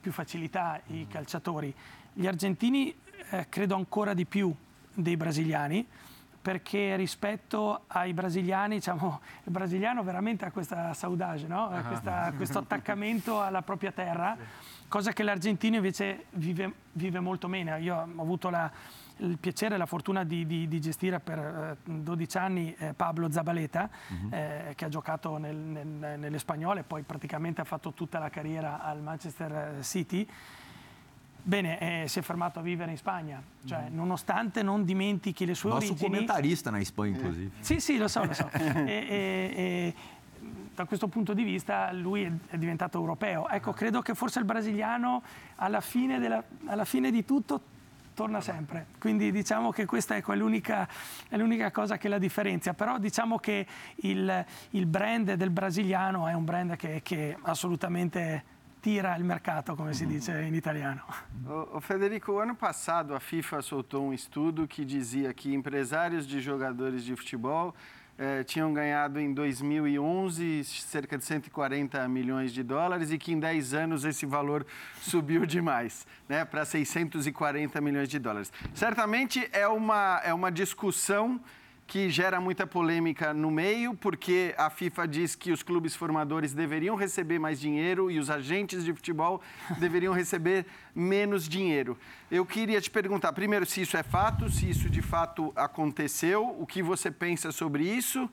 più facilità i mm-hmm. calciatori. Gli argentini eh, credo ancora di più dei brasiliani, perché rispetto ai brasiliani, diciamo, il brasiliano veramente ha questa saudade, no? Ah. questa, questo attaccamento alla propria terra, cosa che l'argentino invece vive, vive molto meno. Io ho avuto la, il piacere e la fortuna di, di, di gestire per eh, 12 anni eh, Pablo Zabaleta, uh-huh. eh, che ha giocato nel, nel, nelle spagnole, poi praticamente ha fatto tutta la carriera al Manchester City Bene, eh, si è fermato a vivere in Spagna, cioè, mm. nonostante non dimentichi le sue Nostro origini. commentarista na Spagna, inclusive. Eh. Sì, sì, lo so, lo so. e, e, da questo punto di vista lui è, diventato europeo. Ecco, credo che forse il brasiliano alla fine, della, alla fine di tutto torna sempre. Quindi diciamo che questa è l'unica, è l'unica cosa che la differenzia, però diciamo che il, il brand del brasiliano è un brand che, che assolutamente tira il mercato, come si dice in italiano. O, Federico, ano passado a FIFA soltou um estudo que dizia que empresários de jogadores de futebol eh, tinham ganhado em 2011 cerca de 140 milhões de dólares e que em 10 anos esse valor subiu demais, né, para 640 milhões de dólares. Certamente é uma, é uma discussão que gera muita polêmica no meio, porque a FIFA diz que os clubes formadores deveriam receber mais dinheiro e os agentes de futebol deveriam receber menos dinheiro. Eu queria te perguntar, primeiro, se isso é fato, se isso de fato aconteceu, o que você pensa sobre isso.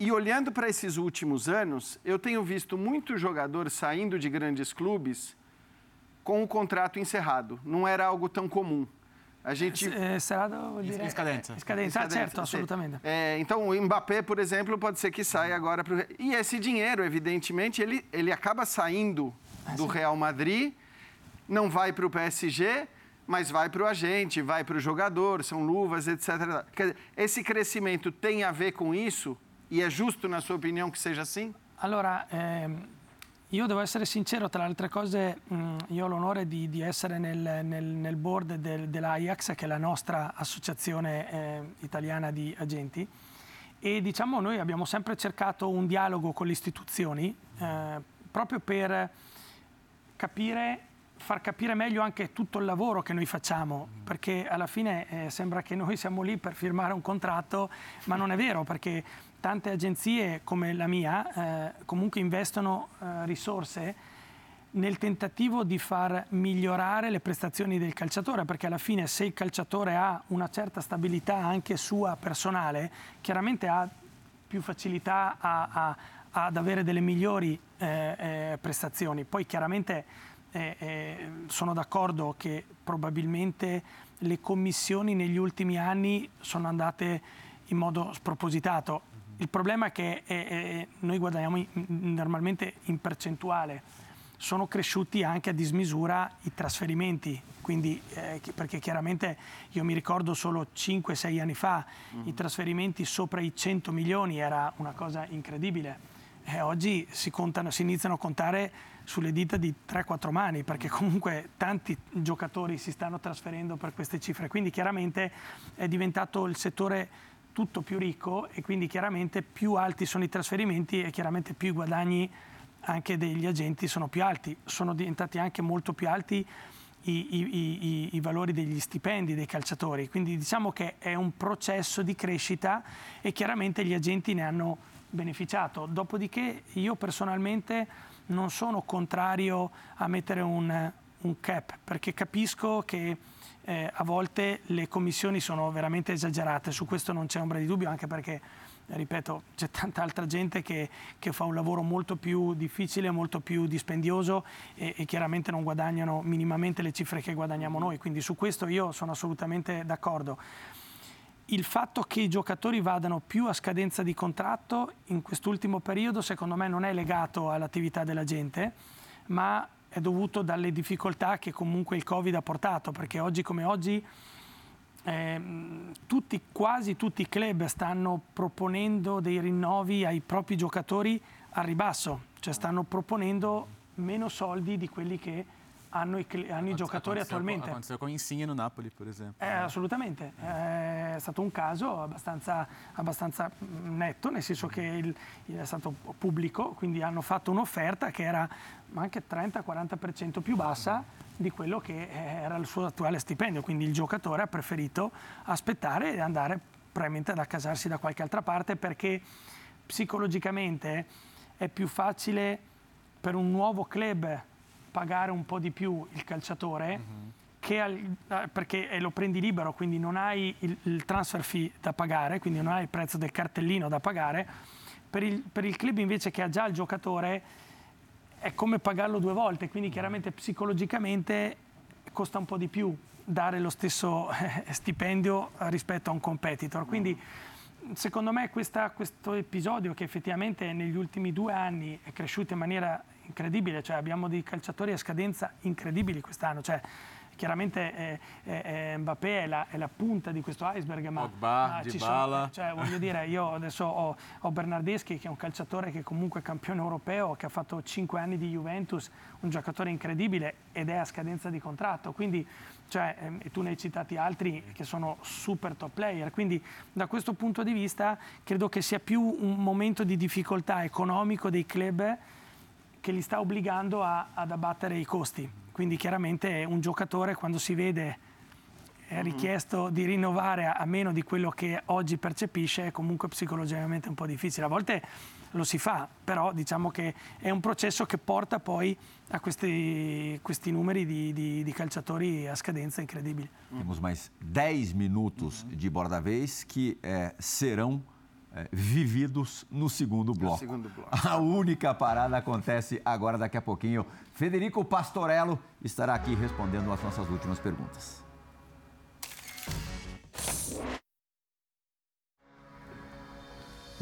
E olhando para esses últimos anos, eu tenho visto muito jogador saindo de grandes clubes com o contrato encerrado. Não era algo tão comum. A gente... É, serado, vuol dire... Scadenza. Scadenza, ah, certo, assolutamente. É, então, o Mbappé, por exemplo, pode ser que saia agora para E esse dinheiro, evidentemente, ele, ele acaba saindo ah, do Real Madrid, não vai para o PSG, mas vai para o agente, vai para o jogador, são luvas, etc. Esse crescimento tem a ver com isso? E é justo, na sua opinião, que seja assim? Allora, eh, Io devo essere sincero, tra le altre cose, mh, io ho l'onore di, di essere nel, nel, nel board del, dell'AIAX, che è la nostra associazione eh, italiana di agenti, e diciamo noi abbiamo sempre cercato un dialogo con le istituzioni eh, proprio per capire far capire meglio anche tutto il lavoro che noi facciamo, perché alla fine eh, sembra che noi siamo lì per firmare un contratto, ma non è vero, perché tante agenzie come la mia eh, comunque investono eh, risorse nel tentativo di far migliorare le prestazioni del calciatore, perché alla fine se il calciatore ha una certa stabilità anche sua personale, chiaramente ha più facilità a, a, ad avere delle migliori eh, eh prestazioni. Poi chiaramente eh, eh, sono d'accordo che probabilmente le commissioni negli ultimi anni sono andate in modo spropositato. Il problema è che eh, eh noi guadagniamo in, normalmente in percentuale, sono cresciuti anche a dismisura i trasferimenti, quindi, eh, perché chiaramente io mi ricordo solo 5-6 anni fa mm. i trasferimenti sopra i 100 milioni era una cosa incredibile. E oggi si, contano, si iniziano a contare sulle dita di 3-4 mani, perché comunque tanti giocatori si stanno trasferendo per queste cifre. Quindi chiaramente è diventato il settore tutto più ricco e quindi chiaramente più alti sono i trasferimenti e chiaramente più i guadagni anche degli agenti sono più alti. Sono diventati anche molto più alti i, i, i, i, valori degli stipendi dei calciatori. Quindi diciamo che è un processo di crescita e chiaramente gli agenti ne hanno beneficiato. Dopodiché io personalmente non sono contrario a mettere un, un cap perché capisco che eh, a volte le commissioni sono veramente esagerate, su questo non c'è ombra di dubbio anche perché ripeto, c'è tanta altra gente che, che, fa un lavoro molto più difficile, molto più dispendioso e, e, chiaramente non guadagnano minimamente le cifre che guadagniamo noi, quindi su questo io sono assolutamente d'accordo. Il fatto che i giocatori vadano più a scadenza di contratto in quest'ultimo periodo secondo me non è legato all'attività della gente, ma è dovuto dalle difficoltà che comunque il Covid ha portato, perché oggi come oggi eh, tutti, quasi tutti i club stanno proponendo dei rinnovi ai propri giocatori al ribasso, cioè stanno proponendo meno soldi di quelli che hanno i, hanno i giocatori attualmente. Aconteceu con Insigne no Napoli, per esempio. Eh, assolutamente, è stato un caso abbastanza, abbastanza netto, nel senso che il, il è stato pubblico, quindi hanno fatto un'offerta che era anche 30-40% più bassa di quello che era il suo attuale stipendio, quindi il giocatore ha preferito aspettare e andare probabilmente ad accasarsi da qualche altra parte perché psicologicamente è più facile per un nuovo club pagare un po' di più il calciatore uh-huh. al, eh, perché lo prendi libero, quindi non hai il, il, transfer fee da pagare, quindi non hai il prezzo del cartellino da pagare. Per il, per il club invece che ha già il giocatore è come pagarlo due volte, quindi chiaramente psicologicamente costa un po' di più dare lo stesso eh, stipendio rispetto a un competitor. Quindi secondo me questa, questo episodio che effettivamente negli ultimi due anni è cresciuto in maniera incredibile, cioè abbiamo dei calciatori a scadenza incredibili quest'anno, cioè, chiaramente eh, eh, Mbappé è la, è la, punta di questo iceberg, ma, Pogba, ma ci sono, cioè, voglio dire, io adesso ho, ho, Bernardeschi che è un calciatore che comunque è campione europeo, che ha fatto 5 anni di Juventus, un giocatore incredibile ed è a scadenza di contratto, quindi cioè, ehm, e tu ne hai citati altri che sono super top player, quindi da questo punto di vista credo che sia più un momento di difficoltà economico dei club che li sta obbligando a, ad abbattere i costi. Quindi chiaramente un giocatore quando si vede è mhm. richiesto di rinnovare a meno di quello che oggi percepisce è comunque psicologicamente un po' difficile. A volte lo si fa, però diciamo che è un processo che porta poi a questi, questi numeri di, di, di, calciatori a scadenza incredibili. Temos mais 10 minutos de borda vez que eh, serão é, vividos no segundo bloco. segundo bloco. A única parada acontece agora, daqui a pouquinho. Federico Pastorello estará aqui respondendo as nossas últimas perguntas.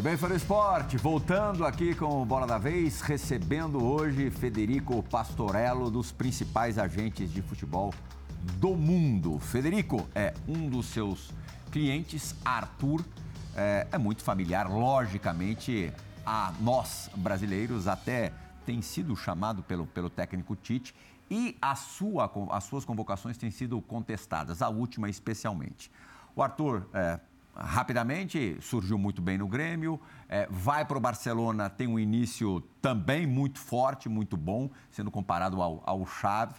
Tudo bem, Faro Esporte? Voltando aqui com o Bola da Vez, recebendo hoje Federico Pastorello, dos principais agentes de futebol do mundo. Federico é um dos seus clientes, Arthur, é, é muito familiar, logicamente, a nós brasileiros, até tem sido chamado pelo, pelo técnico Tite e a sua, as suas convocações têm sido contestadas, a última especialmente. O Arthur, é, rapidamente, surgiu muito bem no Grêmio, é, vai para o Barcelona, tem um início também muito forte, muito bom, sendo comparado ao, ao Xavi.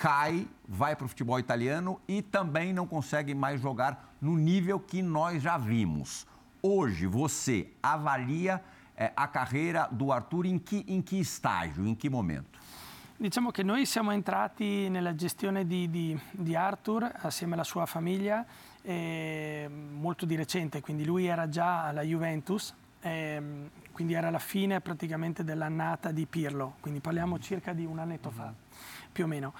Cai, vai para o futebol italiano e também não consegue mais jogar no nível que nós já vimos. Hoje, você avalia eh, a carreira do Arthur em que estágio, em que momento? Diciamo che noi siamo entrati nella gestione di, di, di Arthur assieme alla sua famiglia eh, molto di recente, quindi lui era già alla Juventus, eh, quindi era la fine praticamente dell'annata di Pirlo, quindi parliamo circa di un annetto fa, più o meno.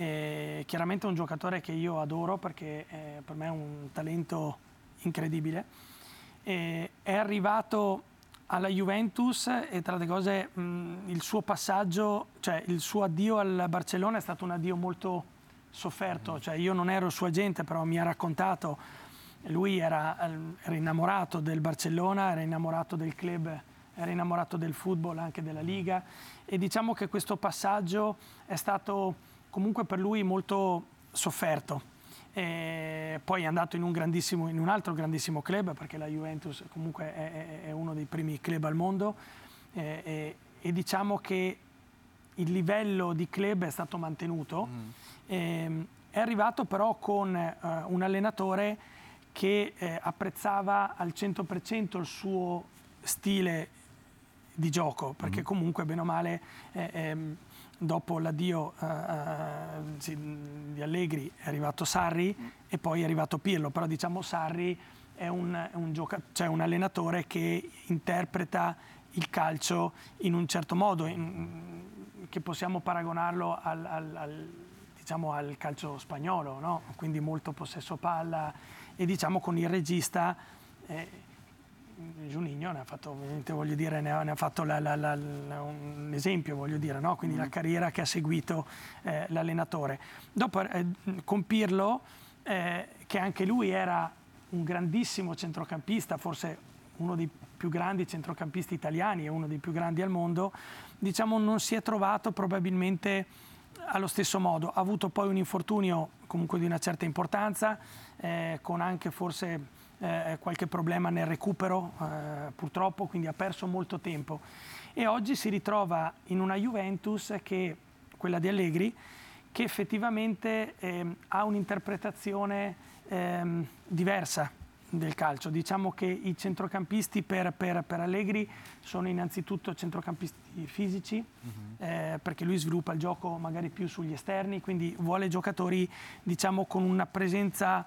Eh, chiaramente è un giocatore che io adoro perché eh, per me è un talento incredibile. Eh, è arrivato alla Juventus e tra le cose mh, il suo passaggio, cioè il suo addio al Barcellona è stato un addio molto sofferto, cioè io non ero suo agente però mi ha raccontato, lui era, era innamorato del Barcellona, era innamorato del club, era innamorato del football, anche della Liga e diciamo che questo passaggio è stato comunque per lui molto sofferto. E poi è andato in un, in un, altro grandissimo club perché la Juventus comunque è, è uno dei primi club al mondo e, e, e, diciamo che il livello di club è stato mantenuto. Mm. E, è arrivato però con uh, un allenatore che eh, apprezzava al 100% il suo stile di gioco perché mm. comunque bene o male eh, ehm, dopo l'addio uh, uh, di Allegri è arrivato Sarri mm. e poi è arrivato Pirlo, però diciamo Sarri è un, un, gioca- cioè un allenatore che interpreta il calcio in un certo modo, in, che possiamo paragonarlo al, al, al, diciamo al calcio spagnolo, no? quindi molto possesso palla e diciamo con il regista... Eh, Giunigno ne ha fatto, voglio dire, ne ha, ne ha fatto la, la, la, un esempio, voglio dire, no? quindi mm. la carriera che ha seguito eh, l'allenatore. Dopo eh, con Pirlo, eh, che anche lui era un grandissimo centrocampista, forse uno dei più grandi centrocampisti italiani e uno dei più grandi al mondo, diciamo non si è trovato probabilmente allo stesso modo. Ha avuto poi un infortunio comunque di una certa importanza, eh, con anche forse eh, qualche problema nel recupero eh, purtroppo, quindi ha perso molto tempo. E oggi si ritrova in una Juventus che, quella di Allegri, che effettivamente eh, ha un'interpretazione ehm, diversa del calcio. Diciamo che i centrocampisti per, per, per Allegri sono innanzitutto centrocampisti fisici, uh-huh. eh, perché lui sviluppa il gioco magari più sugli esterni, quindi vuole giocatori diciamo, con una presenza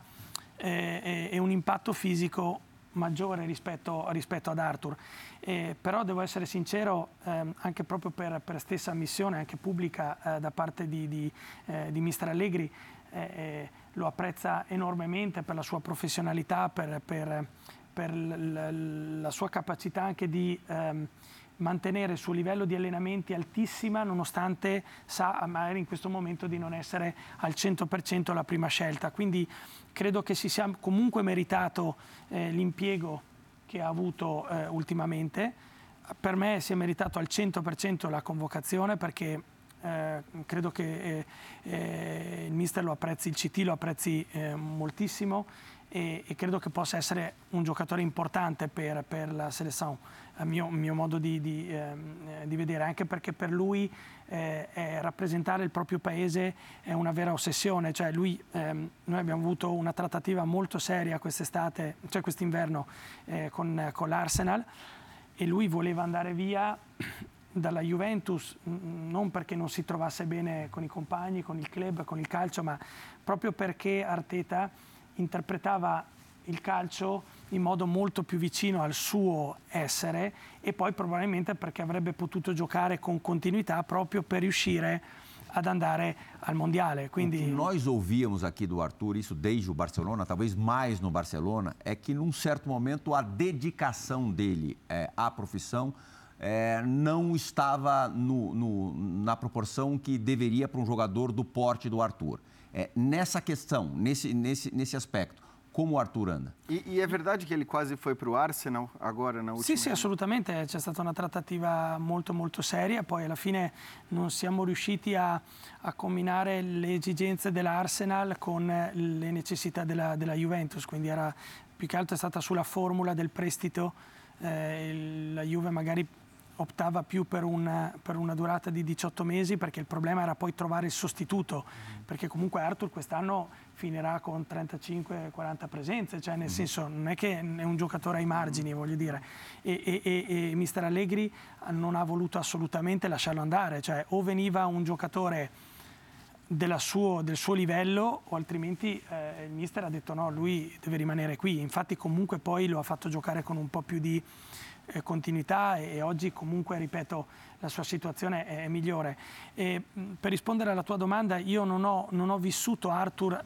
e un impatto fisico maggiore rispetto, rispetto ad Arthur. Eh, però devo essere sincero, ehm, anche proprio per, per, stessa ammissione, anche pubblica eh, da parte di, di, eh, di Mister Allegri, eh, eh, lo apprezza enormemente per la sua professionalità, per, per, per la sua capacità anche di ehm, mantenere il suo livello di allenamenti altissima nonostante sa magari in questo momento di non essere al 100% la prima scelta. Quindi credo che si sia comunque meritato eh, l'impiego che ha avuto eh, ultimamente. Per me si è meritato al 100% la convocazione perché eh, credo che eh, eh, il mister lo apprezzi, il CT lo apprezzi eh, moltissimo e, e, credo che possa essere un giocatore importante per, per la selezione, a mio, mio modo di, di, ehm, di, vedere, anche perché per lui rappresentare il proprio paese è una vera ossessione, cioè lui, ehm, noi abbiamo avuto una trattativa molto seria quest'estate, cioè quest'inverno con, con l'Arsenal e lui voleva andare via dalla Juventus non perché non si trovasse bene con i compagni, con il club, con il calcio, ma proprio perché Arteta interpretava il calcio in modo molto più vicino al suo essere e poi probabilmente perché avrebbe potuto giocare con continuità proprio per riuscire ad andare al mondiale. Quindi... Nós ouvíamos aqui do Arthur, isso desde o Barcelona, talvez mais no Barcelona, é que num certo momento a dedicação dele é, à profissão é, não estava no, no, na proporção que deveria para um jogador do porte do Arthur. É, nessa questão, nesse, nesse, nesse aspecto, como o Arthur anda. E, e, è verdade che ele quasi foi para o Arsenal agora na ultima? Sì, sì, assolutamente. C'è stata una trattativa molto molto seria, poi alla fine non siamo riusciti a, a combinare le esigenze dell'Arsenal con le necessità della, della, Juventus, quindi era più che altro è stata sulla formula del prestito. Eh, la Juve magari optava più per una, per una, durata di 18 mesi perché il problema era poi trovare il sostituto, perché comunque Arthur quest'anno finirà con 35-40 presenze, cioè nel mm. senso non è che è un giocatore ai margini, voglio dire, e, e, e, e mister Allegri non ha voluto assolutamente lasciarlo andare, cioè o veniva un giocatore suo, del suo livello o altrimenti eh, il mister ha detto no, lui deve rimanere qui, infatti comunque poi lo ha fatto giocare con un po' più di eh, continuità e, oggi comunque, ripeto, la sua situazione è, migliore. E, per rispondere alla tua domanda, io non ho, non ho vissuto Arthur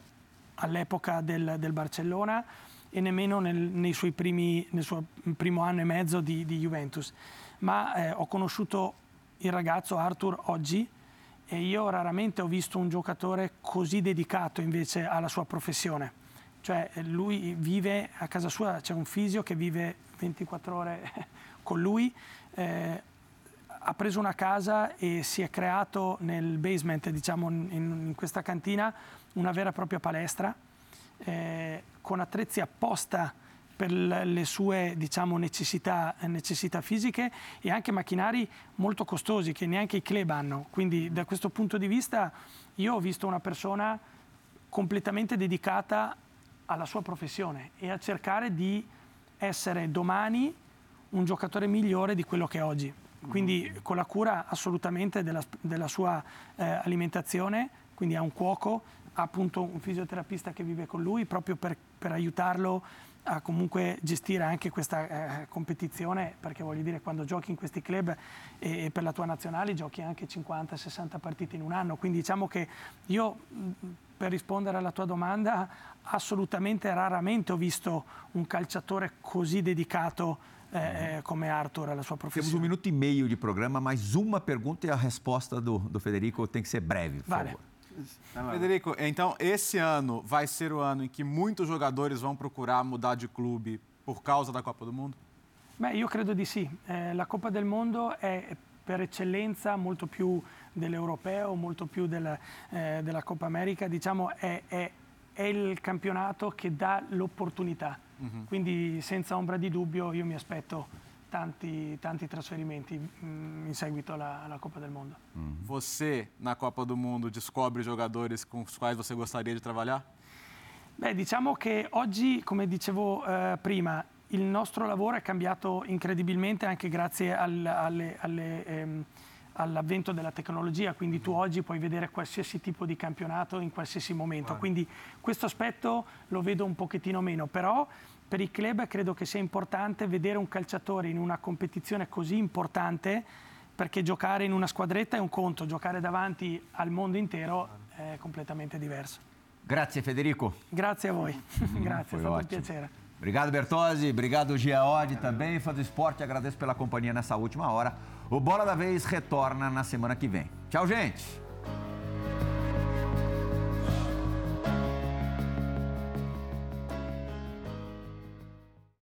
all'epoca del, del, Barcellona e nemmeno nel, primi, nel suo primo anno e mezzo di, di Juventus, ma eh, ho conosciuto il ragazzo Arthur oggi e io raramente ho visto un giocatore così dedicato invece alla sua professione. Cioè lui vive a casa sua, c'è un fisio che vive 24 ore con lui, eh, ha preso una casa e si è creato nel basement, diciamo in, in questa cantina, una vera e propria palestra eh, con attrezzi apposta per le sue diciamo, necessità, necessità, fisiche e anche macchinari molto costosi che neanche i club hanno. Quindi da questo punto di vista io ho visto una persona completamente dedicata alla sua professione e a cercare di essere domani un giocatore migliore di quello che è oggi. Quindi con la cura assolutamente della, della sua eh, alimentazione, quindi ha un cuoco, ha appunto un fisioterapista che vive con lui proprio per, per aiutarlo a comunque gestire anche questa eh, competizione, perché voglio dire quando giochi in questi club e, e per la tua nazionale giochi anche 50-60 partite in un anno, quindi diciamo che io per rispondere alla tua domanda, assolutamente raramente ho visto un calciatore così dedicato eh, eh, come Arthur alla sua professione. Temos um minuto e meio de programa, mais uma pergunta e a resposta do, do Federico tem que ser breve, por vale. favor. Federico, então esse ano vai ser o ano em que muitos jogadores vão procurar mudar de clube por causa da Copa do Mundo? Beh, io credo di sì. Eh, la Coppa del Mondo è per eccellenza molto più dell'Europeo, molto più della, eh, della Coppa America, diciamo è, è, è, il campionato che dà l'opportunità. Mm-hmm. Quindi senza ombra di dubbio io mi aspetto tanti, tanti trasferimenti mm, in seguito alla, alla Coppa del Mondo. Mm-hmm. Você, na Copa do Mundo, descobre giocatori con os quais você gostaria di lavorare? Beh, diciamo che oggi, come dicevo eh, prima, il nostro lavoro è cambiato incredibilmente anche grazie al, alle, alle ehm, all'avvento della tecnologia, quindi tu oggi puoi vedere qualsiasi tipo di campionato in qualsiasi momento, quindi questo aspetto lo vedo un pochettino meno, però per i club credo che sia importante vedere un calciatore in una competizione così importante perché giocare in una squadretta è un conto, giocare davanti al mondo intero è completamente diverso. Grazie Federico. Grazie a voi, grazie, è stato un piacere. Obrigado, Bertozzi. Obrigado, Giaodi também. Fã do esporte, agradeço pela companhia nessa última hora. O Bola da Vez retorna na semana que vem. Tchau, gente!